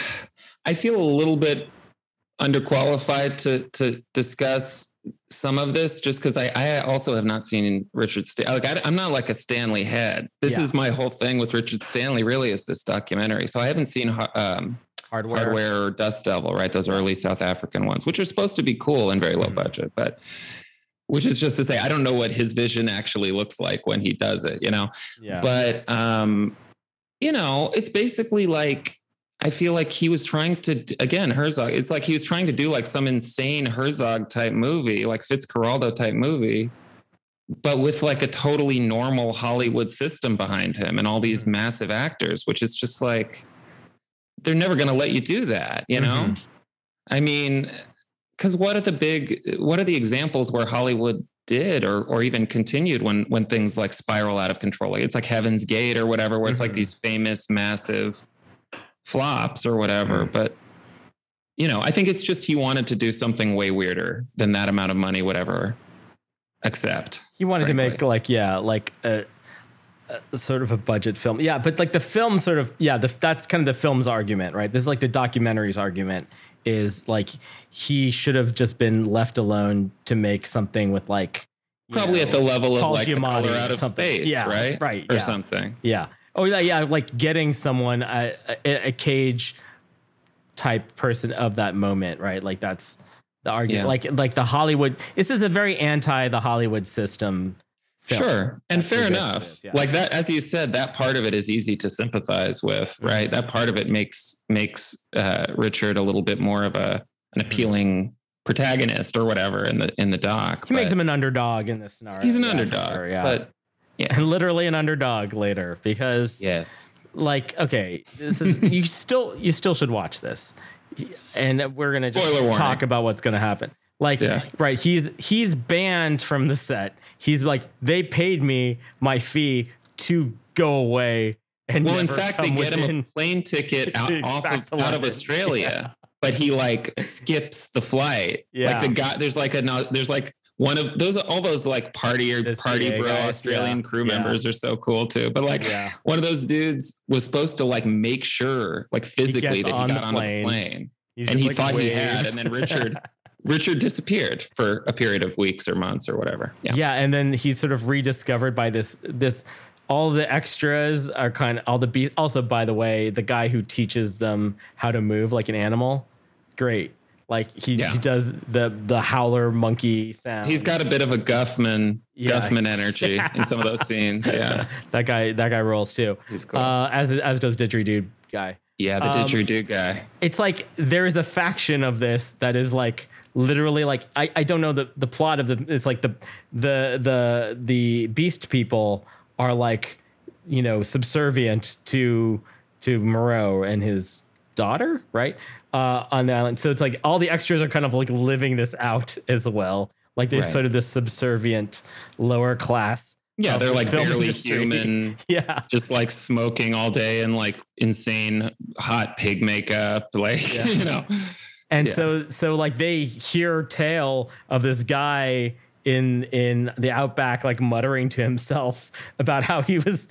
Speaker 2: I feel a little bit underqualified to to discuss some of this just because I, I also have not seen Richard Stanley. Like I, am not like a Stanley head. This yeah. is my whole thing with Richard Stanley. Really, is this documentary? So I haven't seen um,
Speaker 1: hardware.
Speaker 2: hardware or Dust Devil, right? Those early South African ones, which are supposed to be cool and very low mm-hmm. budget, but which is just to say, I don't know what his vision actually looks like when he does it. You know,
Speaker 1: yeah.
Speaker 2: But um, you know, it's basically like I feel like he was trying to again Herzog. It's like he was trying to do like some insane Herzog type movie, like Fitzcarraldo type movie, but with like a totally normal Hollywood system behind him and all these mm-hmm. massive actors, which is just like they're never going to let you do that, you know? Mm-hmm. I mean, because what are the big, what are the examples where Hollywood did or or even continued when when things like spiral out of control? Like it's like Heaven's Gate or whatever, where mm-hmm. it's like mm-hmm. these famous massive flops or whatever. Mm. But you know, I think it's just he wanted to do something way weirder than that amount of money would ever accept.
Speaker 1: He wanted frankly. to make like yeah, like a, a, sort of a budget film. Yeah, but like the film sort of yeah, the, that's kind of the film's argument, right? This is like the documentary's argument is like he should have just been left alone to make something with like
Speaker 2: probably know, at the level of like Giamatti the color out of space, yeah, right?
Speaker 1: Right,
Speaker 2: or
Speaker 1: yeah.
Speaker 2: something.
Speaker 1: Yeah. Oh yeah, yeah, like getting someone a, a, a, cage type person of that moment, right? Like that's the argument. Yeah. Like like the Hollywood. This is a very anti the Hollywood system.
Speaker 2: Film. Sure, and that's fair enough. yeah. Like that, as you said, that part of it is easy to sympathize with, mm-hmm. right? That part of it makes makes uh, Richard a little bit more of a an mm-hmm. appealing protagonist or whatever in the in the doc.
Speaker 1: He makes him an underdog in this scenario.
Speaker 2: He's an underdog, sure, yeah. but
Speaker 1: yeah. and literally an underdog later because
Speaker 2: yes,
Speaker 1: like okay, this is you still you still should watch this, and we're gonna just talk about what's gonna happen. Like yeah. right, he's he's banned from the set. He's like they paid me my fee to go away. And
Speaker 2: well, in fact, they get him a plane ticket out, off of, out of Australia. Yeah but he like skips the flight. Yeah. Like the guy, there's like a there's like one of those all those like party or party bro guys, Australian yeah, crew members are so cool too. But like yeah. one of those dudes was supposed to like make sure like physically he that he got on the plane. He's and he like thought he had, and then Richard Richard disappeared for a period of weeks or months or whatever.
Speaker 1: Yeah. Yeah. And then he's sort of rediscovered by this this all the extras are kind of all the be also by the way, the guy who teaches them how to move like an animal. Great like he, yeah. he does the the howler monkey sound.
Speaker 2: He's got a bit of a Guffman yeah. Guffman energy in some of those scenes. Yeah,
Speaker 1: that guy that guy rolls too.
Speaker 2: He's cool.
Speaker 1: Uh, as as does didgeridoo guy.
Speaker 2: Yeah, the um, didgeridoo guy.
Speaker 1: It's like there is a faction of this that is like literally like I, I don't know the the plot of the it's like the the the the beast people are like you know subservient to to Moreau and his daughter, right? Uh, on the island. So it's like all the extras are kind of like living this out as well. Like there's right. sort of this subservient lower class.
Speaker 2: Yeah, they're like barely industry. human.
Speaker 1: Yeah,
Speaker 2: just like smoking all day and like insane hot pig makeup. Like yeah. you know.
Speaker 1: And yeah. so so like they hear tale of this guy in in the outback like muttering to himself about how he was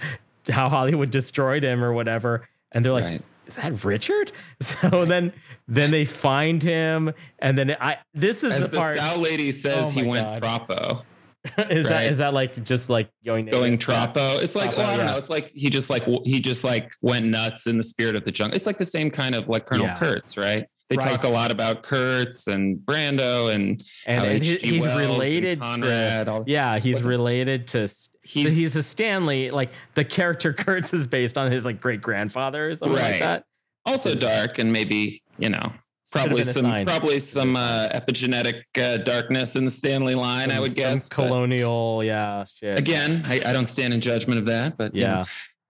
Speaker 1: how Hollywood destroyed him or whatever. And they're like, right is that Richard? So then then they find him, and then I this is the part.
Speaker 2: As
Speaker 1: the, the part.
Speaker 2: Sow lady says oh he went Troppo.
Speaker 1: is right? that is that like just like going
Speaker 2: going Troppo? It's like Troppo, oh, I don't yeah. know. It's like he just like he just like went nuts in the spirit of the jungle. It's like the same kind of like Colonel yeah. Kurtz, right? They
Speaker 1: Right.
Speaker 2: talk a lot about Kurtz and Brando and
Speaker 1: and,
Speaker 2: how
Speaker 1: and he- he's
Speaker 2: Wells and
Speaker 1: related
Speaker 2: Conrad,
Speaker 1: to yeah he's
Speaker 2: What's it-
Speaker 1: related to he's,
Speaker 2: He's-
Speaker 1: a stanley like the character kurtz is based on his like great grandfather or something like that
Speaker 2: also dark and maybe you know probably some probably some uh, epigenetic uh, darkness in the Stanley line. I would
Speaker 1: some
Speaker 2: guess. but
Speaker 1: colonial yeah shit
Speaker 2: Again, I, I don't stand in judgment of that, but you
Speaker 1: yeah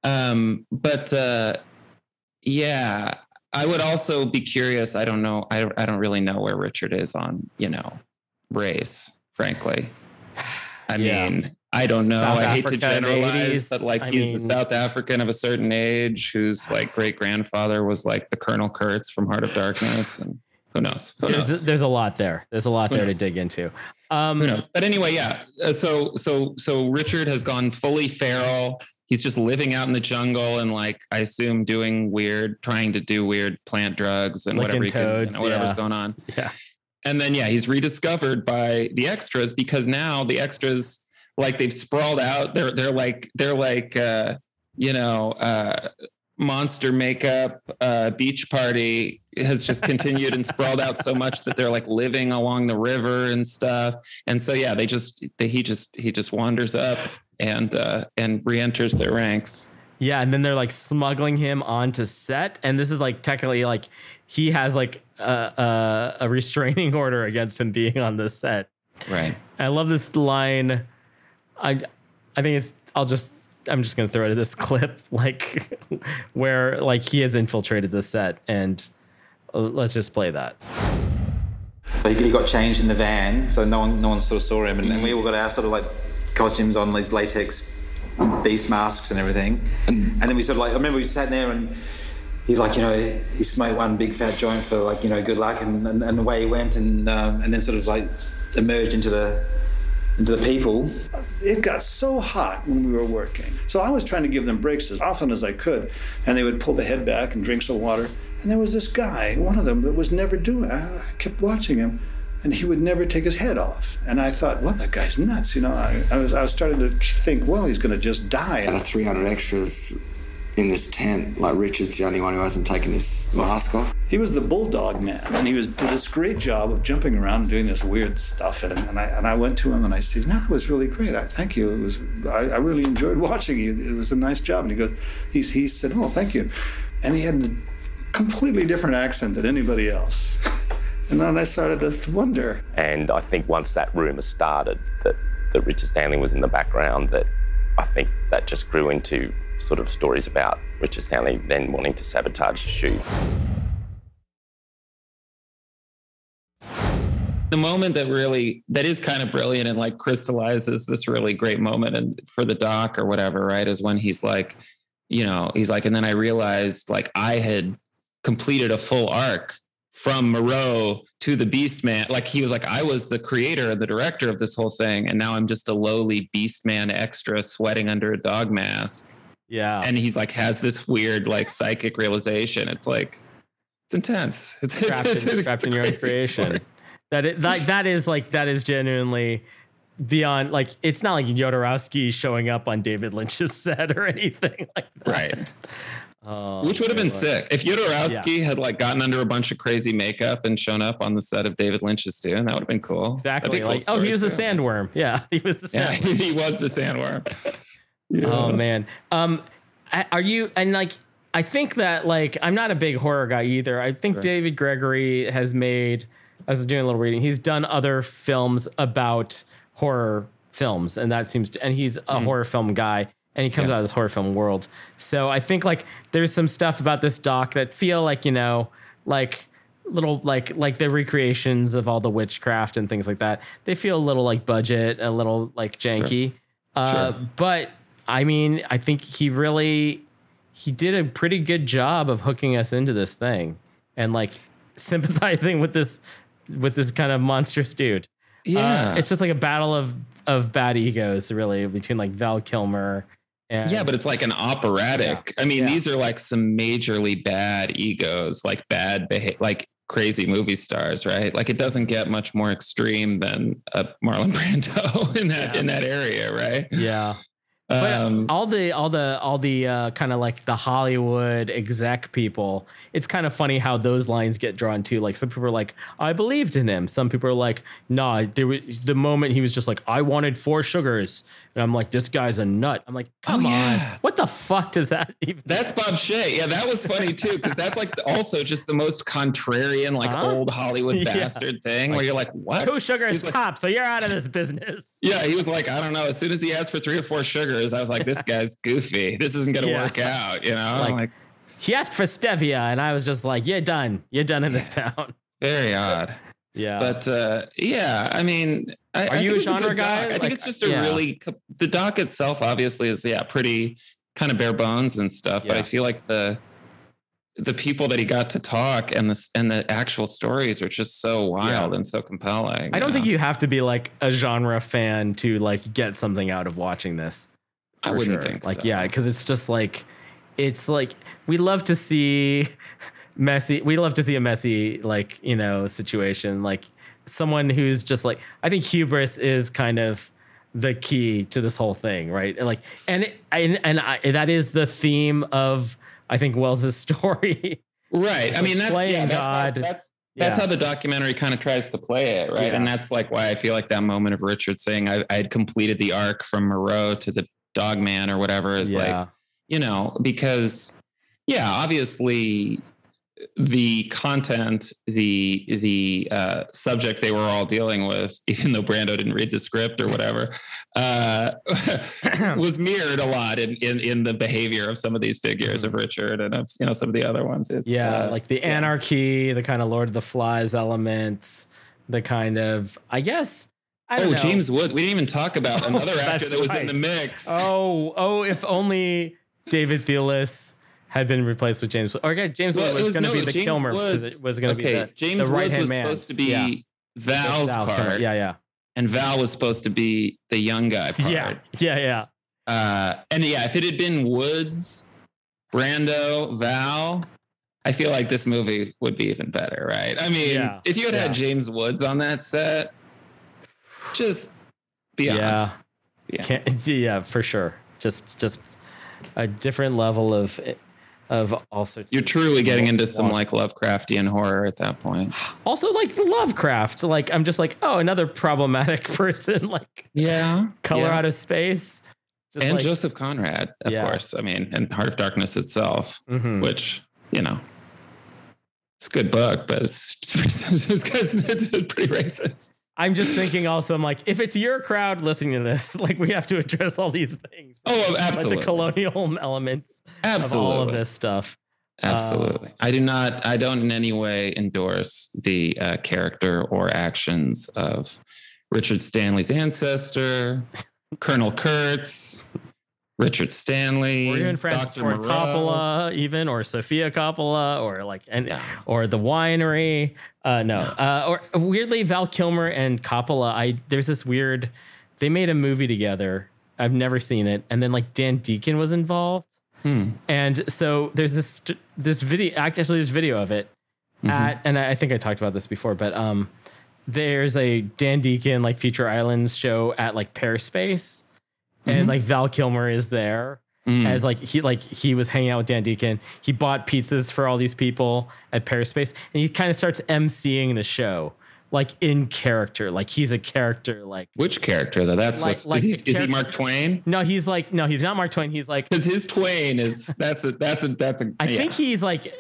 Speaker 2: know. Um, but uh, yeah, I would also be curious. I don't know. I I don't really know where Richard is on you know race. Frankly, I
Speaker 1: Yeah.
Speaker 2: mean. I don't know.
Speaker 1: South
Speaker 2: I hate to
Speaker 1: Africa
Speaker 2: generalize,
Speaker 1: 80s,
Speaker 2: but like
Speaker 1: I
Speaker 2: he's a South African of a certain age whose like great grandfather was like the Colonel Kurtz from Heart of Darkness, and who knows? Who
Speaker 1: there's,
Speaker 2: knows?
Speaker 1: there's a lot there there's a lot
Speaker 2: Who
Speaker 1: there to dig into um
Speaker 2: Who knows? But anyway, yeah. Uh, So so so Richard has gone fully feral. He's just living out in the jungle and like I assume doing weird, trying to do weird plant drugs and whatever he can, know, whatever's
Speaker 1: yeah.
Speaker 2: going on.
Speaker 1: yeah
Speaker 2: And then yeah, he's rediscovered by the extras because now the extras like they've sprawled out. They're they're like they're like uh, you know uh, monster makeup uh, beach party has just continued and sprawled out so much that they're like living along the river and stuff. And so yeah, they just they, he just he just wanders up and uh, and re-enters their ranks.
Speaker 1: Yeah, and then they're like smuggling him onto set, and this is like technically like he has like a, a, a restraining order against him being on the set.
Speaker 2: Right.
Speaker 1: I love this line. I I think it's I'll just I'm just gonna throw it to this clip like where like he has infiltrated the set, and uh, let's just play that.
Speaker 4: So he, he got changed in the van, so no one, no one sort of saw him, and, and we all got our sort of like costumes on, these latex beast masks and everything. And, then we sort of like, I remember we sat there and he's like, you know, he smoked one big fat joint for like, you know, good luck, and, and, and away he went, and um, and then sort of like emerged into the into the people.
Speaker 5: It got so hot when we were working. So I was trying to give them breaks as often as I could, and they would pull the head back and drink some water. And there was this guy, one of them, that was never doing. I, I kept watching him, and he would never take his head off. And I thought, well, that guy's nuts. You know, I, I was I was starting to think, well, he's going to just die.
Speaker 6: Out of 300 extras in this tent, like Richard's the only one who hasn't taken his mask off.
Speaker 5: He was the bulldog man, and he was did this great job of jumping around and doing this weird stuff. And, and I and I went to him and I said, "No, it was really great. I thank you. It was I, I really enjoyed watching you. It was a nice job." And he goes, he he said, "Oh, thank you," and he had a completely different accent than anybody else. And then I started to wonder.
Speaker 7: And I think once that rumour started that, that Richard Stanley was in the background, that I think that just grew into sort of stories about Richard Stanley then wanting to sabotage the shoot.
Speaker 2: the moment that really that is kind of brilliant and like crystallizes this really great moment and for the doc or whatever right is when he's like you know he's like and then i realized like i had completed a full arc from moreau to the beast man like he was like i was the creator and the director of this whole thing and now i'm just a lowly beast man extra sweating under a dog mask
Speaker 1: Yeah,
Speaker 2: and he's like has this weird like psychic realization it's like it's intense it's it's-
Speaker 1: trapped,
Speaker 2: it's
Speaker 1: in,
Speaker 2: a
Speaker 1: trapped in your own creation.
Speaker 2: story.
Speaker 1: That it, like that is like that is genuinely beyond like it's not like Jodorowsky showing up on David Lynch's set or anything like that.
Speaker 2: right
Speaker 1: Oh,
Speaker 2: Which would have been sick if Jodorowsky had like gotten under a bunch of crazy makeup and shown up on the set of David Lynch's Dune. That would have been cool.
Speaker 1: Exactly.
Speaker 2: be cool
Speaker 1: Like, oh, he
Speaker 2: story,
Speaker 1: was a
Speaker 2: too.
Speaker 1: sandworm. Yeah, he was a
Speaker 2: Yeah, he was the sandworm.
Speaker 1: Oh man. Um, are you and like I think that like I'm not a big horror guy either. I think David Gregory has made. I was doing a little reading. He's done other films about horror films, and that seems to. And he's a horror film guy, and he comes out of this horror film world. So I think like there's some stuff about this doc that feel like you know like little like like the recreations of all the witchcraft and things like that. They feel a little like budget, a little like janky. Uh, But I mean, I think he really he did a pretty good job of hooking us into this thing and like sympathizing with this with this kind of monstrous dude.
Speaker 2: Yeah.
Speaker 1: Uh, it's just like a battle of of bad egos, really, between like Val Kilmer and
Speaker 2: yeah, but it's like an operatic. I mean,
Speaker 1: Yeah.
Speaker 2: these are like some majorly bad egos, like bad behavior, like crazy movie stars, right? Like it doesn't get much more extreme than a Marlon Brando in that
Speaker 1: Yeah.
Speaker 2: in that area, right?
Speaker 1: yeah. But
Speaker 2: Um,
Speaker 1: all the all the all the uh, kind of like the Hollywood exec people, it's kind of funny how those lines get drawn too. Like some people are like, "I believed in him." Some people are like, "Nah." There was the moment he was just like, "I wanted four sugars," and I'm like, "This guy's a nut." I'm like, oh, "Come
Speaker 2: Oh,
Speaker 1: on,
Speaker 2: yeah.
Speaker 1: what the fuck does that even?"
Speaker 2: That's Bob Shaye. Yeah, that was funny too, because that's like also just the most contrarian, like
Speaker 1: Huh?
Speaker 2: old Hollywood
Speaker 1: Yeah.
Speaker 2: bastard thing where you're like, what?
Speaker 1: Two sugars
Speaker 2: like-
Speaker 1: top, so you're out of this business.
Speaker 2: Yeah, he was like, I don't know. As soon as he asked for three or four sugars, I was like, this guy's goofy. This isn't gonna
Speaker 1: Yeah.
Speaker 2: work out, you know?
Speaker 1: Like-
Speaker 2: Like,
Speaker 1: He asked for stevia, and I was just like, "You're done. You're done in this town."
Speaker 2: very odd.
Speaker 1: Yeah,
Speaker 2: But uh, yeah, I mean, I,
Speaker 1: Are
Speaker 2: I
Speaker 1: you a genre
Speaker 2: good
Speaker 1: guy?
Speaker 2: doc. I think it's just a
Speaker 1: yeah.
Speaker 2: really the doc itself. Obviously, is yeah, pretty kind of bare bones and stuff. But I feel like the the people that he got to talk and the and the actual stories are just so wild and so compelling.
Speaker 1: I don't
Speaker 2: know?
Speaker 1: think you have to be like a genre fan to like get something out of watching this.
Speaker 2: I wouldn't
Speaker 1: sure.
Speaker 2: think
Speaker 1: like
Speaker 2: so.
Speaker 1: yeah, because it's just like it's like we love to see messy. We love to see a messy like you know situation like someone who's just like I think hubris is kind of the key to this whole thing, right? And like and it, and and I, that is the theme of I think Wells's story.
Speaker 2: Right. I mean, that's
Speaker 1: playing
Speaker 2: yeah, that's
Speaker 1: God.
Speaker 2: How, that's that's
Speaker 1: Yeah.
Speaker 2: how the documentary kind of tries to play it, right?
Speaker 1: Yeah.
Speaker 2: And that's like why I feel like that moment of Richard saying I, I had completed the arc from Moreau to the Dog Man or whatever is like you know, because yeah, obviously the content, the the uh, subject they were all dealing with, even though Brando didn't read the script or whatever, uh, was mirrored a lot in, in in the behavior of some of these figures of Richard and of you know some of the other ones. It's,
Speaker 1: Mm-hmm. Yeah,
Speaker 2: uh,
Speaker 1: like the anarchy, the kind of Lord of the Flies elements, the kind of I guess I don't
Speaker 2: oh,
Speaker 1: know.
Speaker 2: James Wood. We didn't even talk about
Speaker 1: Oh,
Speaker 2: another actor that was in the mix.
Speaker 1: Oh, oh, if only David Thewlis had been replaced with James. Or okay, James
Speaker 2: Well,
Speaker 1: Wood
Speaker 2: it
Speaker 1: was, going to
Speaker 2: no,
Speaker 1: be the
Speaker 2: James
Speaker 1: Kilmer
Speaker 2: Woods-
Speaker 1: it was going to
Speaker 2: okay,
Speaker 1: be the,
Speaker 2: James
Speaker 1: the
Speaker 2: Woods was
Speaker 1: man.
Speaker 2: supposed to be
Speaker 1: Yeah.
Speaker 2: Val's
Speaker 1: Val's
Speaker 2: part.
Speaker 1: Yeah, yeah.
Speaker 2: and Val was supposed to be the young guy part.
Speaker 1: Yeah, yeah, yeah.
Speaker 2: Uh, and yeah, if it had been Woods, Brando, Val, I feel like this movie would be even better, right? I mean,
Speaker 1: Yeah,
Speaker 2: if you had had. James Woods on that set, just beyond.
Speaker 1: Yeah.
Speaker 2: Yeah.
Speaker 1: Yeah, for sure. Just just a different level of of all sorts
Speaker 2: You're truly getting into some like Lovecraftian horror at that point.
Speaker 1: also like Lovecraft. Like I'm just like, oh, another problematic person, like
Speaker 2: Yeah.
Speaker 1: color
Speaker 2: yeah.
Speaker 1: out of space. Just
Speaker 2: and
Speaker 1: like,
Speaker 2: Joseph Conrad, of
Speaker 1: Yeah.
Speaker 2: course. I mean, and Heart of Darkness itself,
Speaker 1: mhm.
Speaker 2: which, you know, it's a good book, but it's, it's, it's, it's pretty racist.
Speaker 1: I'm just thinking also, I'm like, if it's your crowd listening to this, like we have to address all these things.
Speaker 2: Oh, absolutely.
Speaker 1: Like the colonial elements
Speaker 2: Absolutely.
Speaker 1: of all of this stuff.
Speaker 2: Absolutely. I do not, I don't in any way endorse the uh, character or actions of Richard Stanley's ancestor, Colonel Kurtz, Richard Stanley,
Speaker 1: Or even Francis
Speaker 2: Dr.
Speaker 1: Ford
Speaker 2: Moreau.
Speaker 1: Coppola, even or Sofia Coppola, or like and or the winery. Uh, no, uh, or weirdly Val Kilmer and Coppola. I there's this weird. They made a movie together. I've never seen it, and then like Dan Deacon was involved,
Speaker 2: Hmm.
Speaker 1: and so there's this this video. Actually, there's video of it
Speaker 2: Mm-hmm.
Speaker 1: at, and I think I talked about this before, but um, there's a Dan Deacon like Future Islands show at like Pearspace, and
Speaker 2: Mhm.
Speaker 1: like Val Kilmer is there
Speaker 2: Mm.
Speaker 1: as like he like he was hanging out with Dan Deacon. He bought pizzas for all these people at Pearspace, and he kind of starts emceeing the show, like in character, like he's a character. Like
Speaker 2: Which character though? That's
Speaker 1: Like-
Speaker 2: what's
Speaker 1: like
Speaker 2: is, he, is he Mark Twain?
Speaker 1: no, he's like no, he's not Mark Twain. He's like
Speaker 2: Because his Twain is that's a that's a that's a.
Speaker 1: I
Speaker 2: yeah.
Speaker 1: think he's like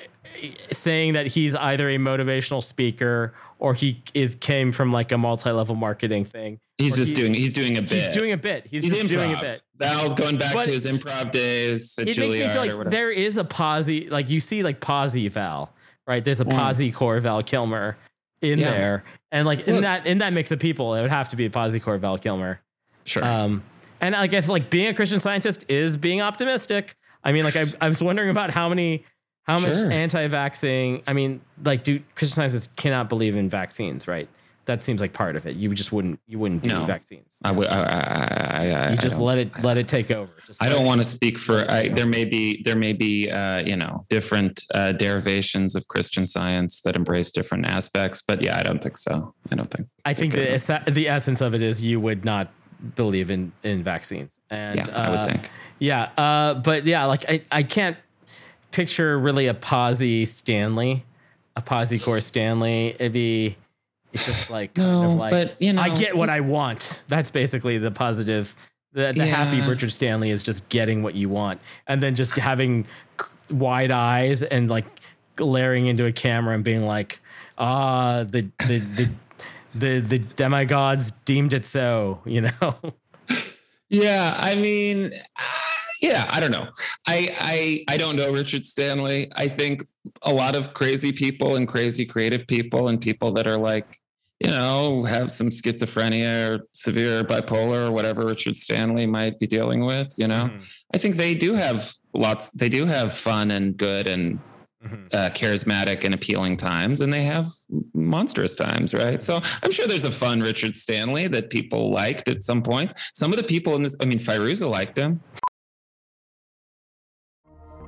Speaker 1: saying that he's either a motivational speaker or he is came from like a multi-level marketing thing.
Speaker 2: he's just
Speaker 1: he-
Speaker 2: doing he's doing a bit.
Speaker 1: He's doing a bit. He's,
Speaker 2: He's
Speaker 1: just doing a bit.
Speaker 2: Val's going back
Speaker 1: But
Speaker 2: to his improv days at
Speaker 1: it makes me
Speaker 2: Juilliard
Speaker 1: feel
Speaker 2: or
Speaker 1: like
Speaker 2: whatever.
Speaker 1: there is a posy like you see like posy val right there's a posy core val kilmer in
Speaker 2: Mm. Yeah.
Speaker 1: there and like in that in that mix of people it would have to be a posy core val kilmer
Speaker 2: sure.
Speaker 1: um and i guess like being a christian scientist is being optimistic i mean like i, I was wondering about how many how much
Speaker 2: Sure.
Speaker 1: anti-vaxxing i mean like do christian scientists cannot believe in vaccines right that seems like part of it you just wouldn't you wouldn't do
Speaker 2: No.
Speaker 1: vaccines
Speaker 2: I would. I, I, I,
Speaker 1: you just let it let it take over just
Speaker 2: I don't want to speak for. I, there may be there may be uh, you know different uh, derivations of Christian Science that embrace different aspects, but yeah, I don't think so. I don't think.
Speaker 1: I think the essa- the essence of it is you would not believe in in vaccines. And
Speaker 2: Yeah, I would
Speaker 1: uh,
Speaker 2: think.
Speaker 1: Yeah, uh, but yeah, like I, I can't picture really a posy Stanley, a posy core Stanley. It'd be it's just like kind
Speaker 2: No,
Speaker 1: of like
Speaker 2: but, you know, I
Speaker 1: get what I want. That's basically the positive. The, the happy Richard Stanley is just getting what you want, and then just having wide eyes and like glaring into a camera and being like, ah, the the the the, the demigods deemed it so, you know.
Speaker 2: Yeah, I mean, yeah, I don't know. I I I don't know Richard Stanley. I think a lot of crazy people and crazy creative people and people that are like, you know, have some schizophrenia or severe bipolar or whatever Richard Stanley might be dealing with, you know. I think they do have lots they do have fun and good and uh, charismatic and appealing times, and they have monstrous times, right? So I'm sure there's a fun Richard Stanley that people liked at some points. Some of the people in this, I mean, Fairuza liked him.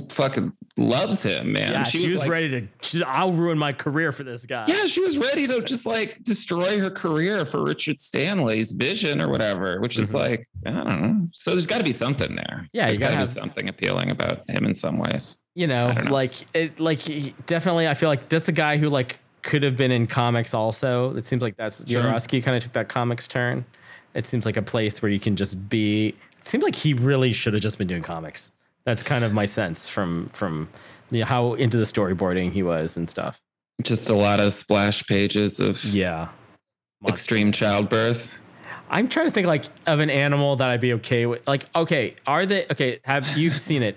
Speaker 2: fucking loves him, man.
Speaker 1: yeah, she, was,
Speaker 2: like,
Speaker 1: ready to. She, I'll ruin my career for this guy.
Speaker 2: Yeah, she was ready to just like destroy her career for Richard Stanley's vision or whatever, which is like, I don't know. So there's got to be something there.
Speaker 1: Mm-hmm. Yeah,
Speaker 2: there's got
Speaker 1: gotta
Speaker 2: be something appealing about him in some ways.
Speaker 1: you know,
Speaker 2: know.
Speaker 1: like it, like definitely. I feel like that's a guy who like could have been in comics. Also, it seems like that's
Speaker 2: Sure.
Speaker 1: Jodorowsky kind of took that comics turn. It seems like a place where you can just be. It seems like he really should have just been doing comics. That's kind of my sense from from the, how into the storyboarding he was and stuff.
Speaker 2: Just a lot of splash pages of
Speaker 1: Yeah,
Speaker 2: extreme childbirth.
Speaker 1: I'm trying to think like of an animal that I'd be okay with. Like, okay, are they okay? Have you seen it?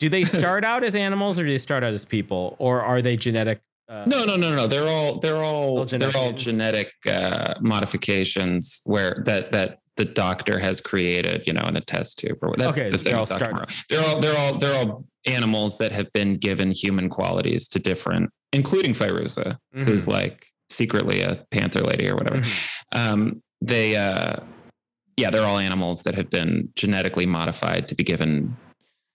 Speaker 1: Do they start out as animals or do they start out as people, or are they genetic? Uh,
Speaker 2: No, no, no, no. They're all they're all
Speaker 1: All
Speaker 2: they're all genetic uh, modifications where that that the doctor has created, you know, in a test tube. Or that's
Speaker 1: Okay,
Speaker 2: the
Speaker 1: they're all
Speaker 2: with Dr.
Speaker 1: starting-
Speaker 2: Moreau. They're all they're all they're all animals that have been given human qualities to different, including Fairuza, who's
Speaker 1: Mhm.
Speaker 2: like secretly a panther lady or whatever. Um, they, uh, yeah, they're all animals that have been genetically modified to be given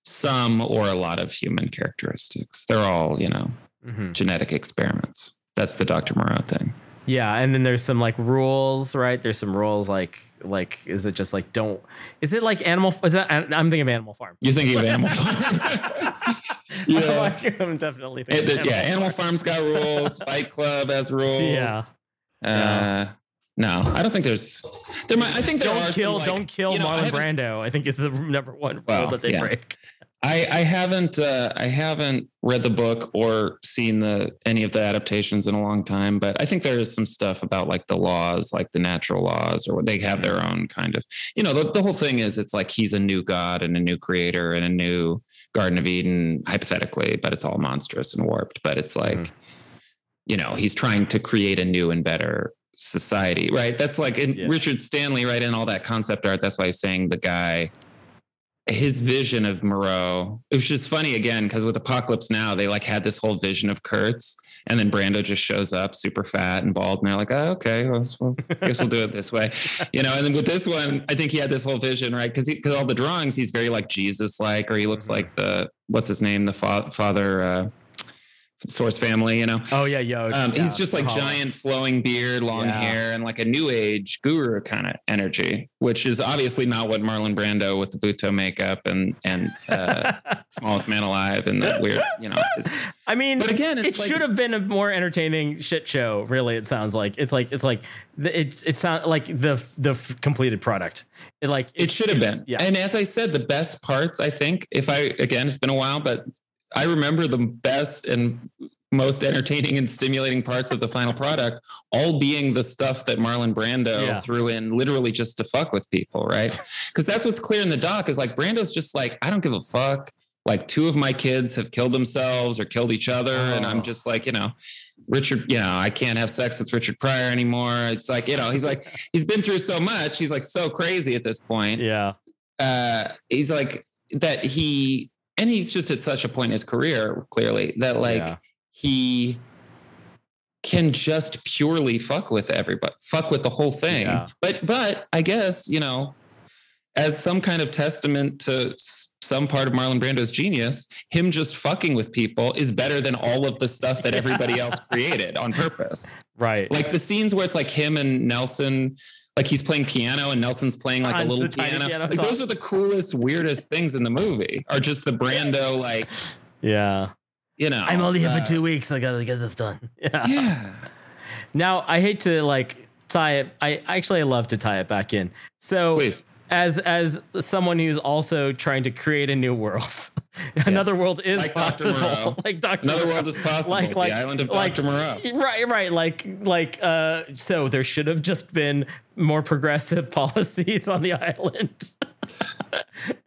Speaker 2: some or a lot of human characteristics. They're all, you know,
Speaker 1: Mhm.
Speaker 2: genetic experiments. That's the Dr. Moreau thing.
Speaker 1: Yeah, and then there's some like rules, right? There's some rules like like is it just like don't is it like animal is that I'm thinking of Animal Farm.
Speaker 2: You're thinking of Animal Farm.
Speaker 1: yeah.
Speaker 2: Yeah.
Speaker 1: I'm definitely thinking
Speaker 2: the-
Speaker 1: of
Speaker 2: yeah, Animal Farm's got rules. Fight Club has rules.
Speaker 1: Yeah.
Speaker 2: Uh, no, I don't think there's. There might. I think there
Speaker 1: Don't
Speaker 2: are
Speaker 1: kill
Speaker 2: some, like,
Speaker 1: don't kill
Speaker 2: you know,
Speaker 1: Marlon Brando. I think is the number one rule
Speaker 2: Well,
Speaker 1: that they
Speaker 2: yeah.
Speaker 1: break.
Speaker 2: I, I haven't uh, I haven't read the book or seen the any of the adaptations in a long time, but I think there is some stuff about like the laws, like the natural laws, or they have their own kind of you know the, the whole thing is it's like he's a new god and a new creator and a new Garden of Eden hypothetically, but it's all monstrous and warped. But it's like you know he's trying to create a new and better society, right? That's like in
Speaker 1: Yeah.
Speaker 2: Richard Stanley, right? In all that concept art, that's why he's saying the guy his vision of Moreau, it was just funny again because with Apocalypse Now, they like had this whole vision of Kurtz, and then Brando just shows up super fat and bald, and they're like, oh, okay, well, well, I guess we'll do it this way, you know. And then with this one, I think he had this whole vision, right? Because because all the drawings, he's very like Jesus like, or he looks like the what's his name, the fa- father. Uh, Source family, you know.
Speaker 1: Oh yeah, yo.
Speaker 2: Um,
Speaker 1: yeah,
Speaker 2: he's just like giant flowing beard, long
Speaker 1: Yeah.
Speaker 2: hair, and like a new age guru kind of energy, which is obviously not what Marlon Brando with the Butoh makeup and and uh, smallest man alive and the weird, you know. Is.
Speaker 1: I mean,
Speaker 2: But again, it's
Speaker 1: it
Speaker 2: like-
Speaker 1: should have been a more entertaining shit show. Really, it sounds like it's like it's like it's it sounds like the the f- completed product. It like
Speaker 2: It should have been.
Speaker 1: Yeah,
Speaker 2: And as I said, the best parts, I think, if I again, it's been a while, but I remember the best and most entertaining and stimulating parts of the final product, all being the stuff that Marlon Brando
Speaker 1: Yeah.
Speaker 2: threw in literally just to fuck with people, right? Because that's what's clear in the doc is like Brando's just like, I don't give a fuck. Like two of my kids have killed themselves or killed each other. And
Speaker 1: Oh.
Speaker 2: I'm just like, you know, Richard, you know, I can't have sex with Richard Pryor anymore. It's like, you know, he's like, he's been through so much. He's like so crazy at this point
Speaker 1: yeah,
Speaker 2: uh, he's like that he and he's just at such a point in his career clearly that like
Speaker 1: Yeah.
Speaker 2: he can just purely fuck with everybody, fuck with the whole thing.
Speaker 1: Yeah.
Speaker 2: But but I guess you know, as some kind of testament to some part of Marlon Brando's genius, him just fucking with people is better than all of the stuff that everybody else created on purpose.
Speaker 1: Right.
Speaker 2: Like the scenes where it's like him and Nelson. Like he's playing piano and Nelson's playing like a little piano.
Speaker 1: piano
Speaker 2: Like those are the coolest, weirdest things in the movie. Are just the Brando like
Speaker 1: yeah.
Speaker 2: you know.
Speaker 1: I'm only here
Speaker 2: uh,
Speaker 1: for two weeks. I gotta get this done. Yeah.
Speaker 2: Yeah.
Speaker 1: Now I hate to like tie it. I actually I love to tie it back in. So
Speaker 2: Please.
Speaker 1: as as someone who's also trying to create a new world, another world is
Speaker 2: Like
Speaker 1: possible.
Speaker 2: Moreau.
Speaker 1: like Dr.
Speaker 2: Another
Speaker 1: Moreau.
Speaker 2: world is possible.
Speaker 1: Like like
Speaker 2: the island of
Speaker 1: like,
Speaker 2: Dr. Moreau.
Speaker 1: Right, right. Like like uh. So there should have just been more progressive policies on the island.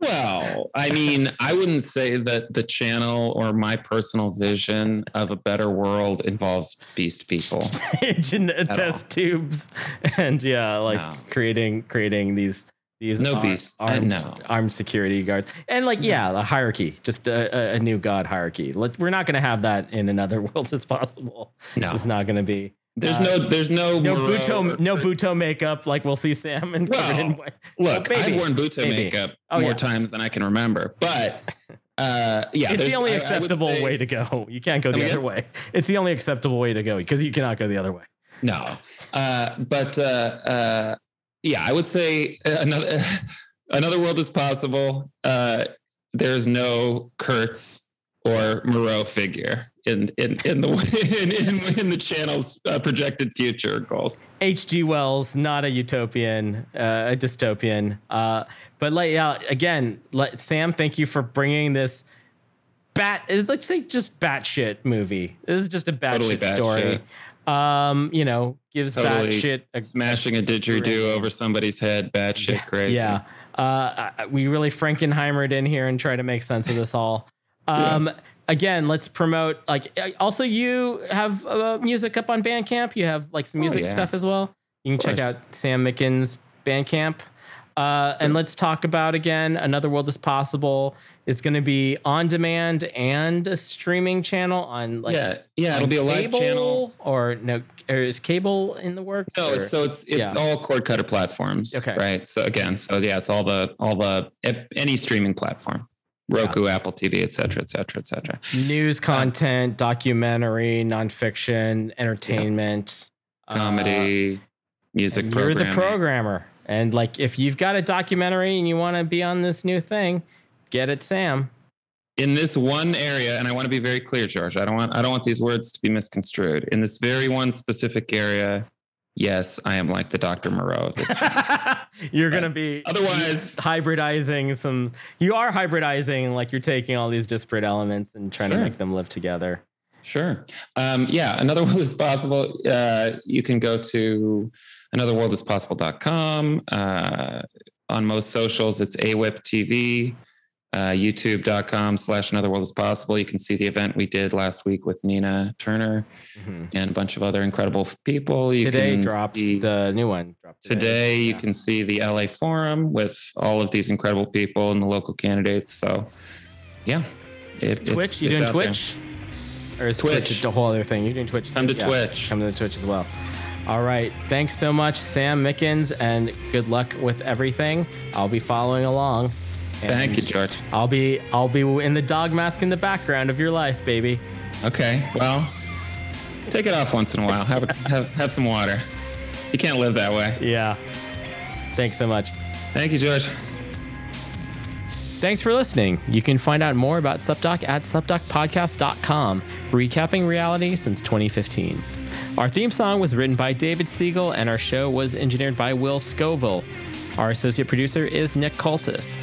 Speaker 2: Well, I mean, I wouldn't say that the channel or my personal vision of a better world involves beast people.
Speaker 1: Test tubes, and yeah, like
Speaker 2: No.
Speaker 1: creating creating these these
Speaker 2: No
Speaker 1: ar-
Speaker 2: beast. Uh,
Speaker 1: armed
Speaker 2: no.
Speaker 1: armed security guards, and like yeah, the hierarchy, just a, a- a new god hierarchy. We're not going to have that in another world as possible.
Speaker 2: No.
Speaker 1: it's not going to be.
Speaker 2: There's
Speaker 1: Uh,
Speaker 2: no, there's no,
Speaker 1: No
Speaker 2: Moreau-
Speaker 1: Butoh, no Butoh makeup. Like we'll see Sam and covered in
Speaker 2: Well,
Speaker 1: white.
Speaker 2: Look,
Speaker 1: Well, maybe,
Speaker 2: I've worn Butoh
Speaker 1: maybe.
Speaker 2: makeup
Speaker 1: Oh,
Speaker 2: more
Speaker 1: yeah.
Speaker 2: times than I can remember, but uh, yeah,
Speaker 1: it's the only
Speaker 2: I- I
Speaker 1: acceptable
Speaker 2: say-
Speaker 1: way to go. You can't go the other way. It's the only acceptable way to go because you cannot go the other way.
Speaker 2: No, uh, but uh, uh, yeah, I would say another another world is possible. Uh, there's no Kurtz or Moreau figure in in in the in in, in the channel's uh, projected future goals.
Speaker 1: H.G. Wells, not a utopian, uh, a dystopian. Uh, but like, yeah, again, like, Sam, thank you for bringing this bat. Is let's say just batshit movie. This is just a batshit
Speaker 2: Totally bat
Speaker 1: story.
Speaker 2: shit.
Speaker 1: Um, you know, gives
Speaker 2: Totally
Speaker 1: batshit a
Speaker 2: Smashing a didgeridoo over somebody's head, bad shit, crazy.
Speaker 1: Yeah. Uh, we really Frankenheimered in here and try to make sense of this all. Um, Again, let's promote. Like, uh, also, you have uh, music up on Bandcamp. You have like some music
Speaker 2: Oh, yeah.
Speaker 1: stuff as well. You can check out Sam Mickens' Bandcamp. Uh, and let's talk about again. Another World is Possible is going to be on demand and a streaming channel on like
Speaker 2: yeah, yeah. It'll be a live channel.
Speaker 1: or no? Or is cable in the works?
Speaker 2: No, it's, so it's it's
Speaker 1: Yeah.
Speaker 2: all cord cutter platforms.
Speaker 1: Okay.
Speaker 2: Right. So again, so yeah, it's all the all the any streaming platform, Roku, Apple TV, et cetera, et cetera, et cetera.
Speaker 1: news content, documentary, nonfiction, entertainment, uh,
Speaker 2: Comedy, music.
Speaker 1: and you're the programmer. And like, if you've got a documentary and you want to be on this new thing, get it, Sam.
Speaker 2: in this one area, and I want to be very clear, George. I don't want I don't want these words to be misconstrued. In this very one specific area, yes, I am like the Dr. Moreau of this.
Speaker 1: You're gonna be
Speaker 2: Otherwise-
Speaker 1: hybridizing some. You are hybridizing, like you're taking all these disparate elements and trying to make them live together.
Speaker 2: Sure. Um, yeah, another one is possible. Uh, you can go to anotherworldispossible.com. Uh, on most socials, it's AWIP TV, uh, youtube.com slash another world is possible. You can see the event we did last week with Nina Turner and a bunch of other incredible people. You
Speaker 1: today
Speaker 2: can
Speaker 1: drops
Speaker 2: see-
Speaker 1: the new one. Dropped
Speaker 2: Today, you can see the LA Forum with all of these incredible people and the local candidates. So, yeah. It,
Speaker 1: Twitch.
Speaker 2: it's-
Speaker 1: you
Speaker 2: it's
Speaker 1: doing
Speaker 2: out there.
Speaker 1: Twitch? Or is Twitch,
Speaker 2: Twitch.
Speaker 1: a whole other thing? You're doing Twitch.
Speaker 2: Come to Twitch.
Speaker 1: Come to Twitch as well. All right. Thanks so much, Sam Mickens, and good luck with everything. I'll be following along.
Speaker 2: Thank you, George.
Speaker 1: I'll be I'll be in the dog mask in the background of your life, baby.
Speaker 2: Okay. Well, take it off once in a while. Have a, have have some water. You can't live that way.
Speaker 1: Yeah. Thanks so much.
Speaker 2: Thank you, George.
Speaker 1: Thanks for listening. You can find out more about SupDoc at supdocpodcast.com, recapping reality since 2015. Our theme song was written by David Siegel, and our show was engineered by Will Scoville. Our associate producer is Nick Colsis.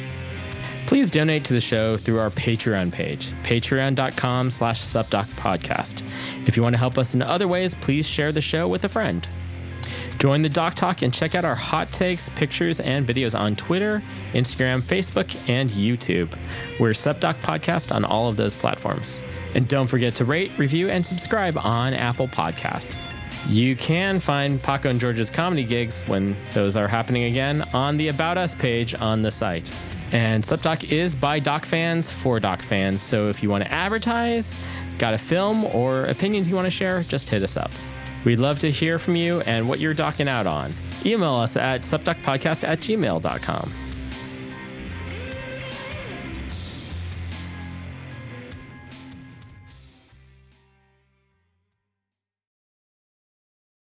Speaker 1: Please donate to the show through our Patreon page, patreon.com slash supdocpodcast. If you want to help us in other ways, please share the show with a friend. Join the Doc Talk and check out our hot takes, pictures, and videos on Twitter, Instagram, Facebook, and YouTube. We're SupDoc Podcast on all of those platforms. And don't forget to rate, review, and subscribe on Apple Podcasts. You can find Paco and George's comedy gigs when those are happening again on the About Us page on the site. And SupDoc is by Doc fans for Doc fans. So if you want to advertise, got a film or opinions you want to share, just hit us up. We'd love to hear from you and what you're docking out on. Email us at supdocpodcast at gmail.com.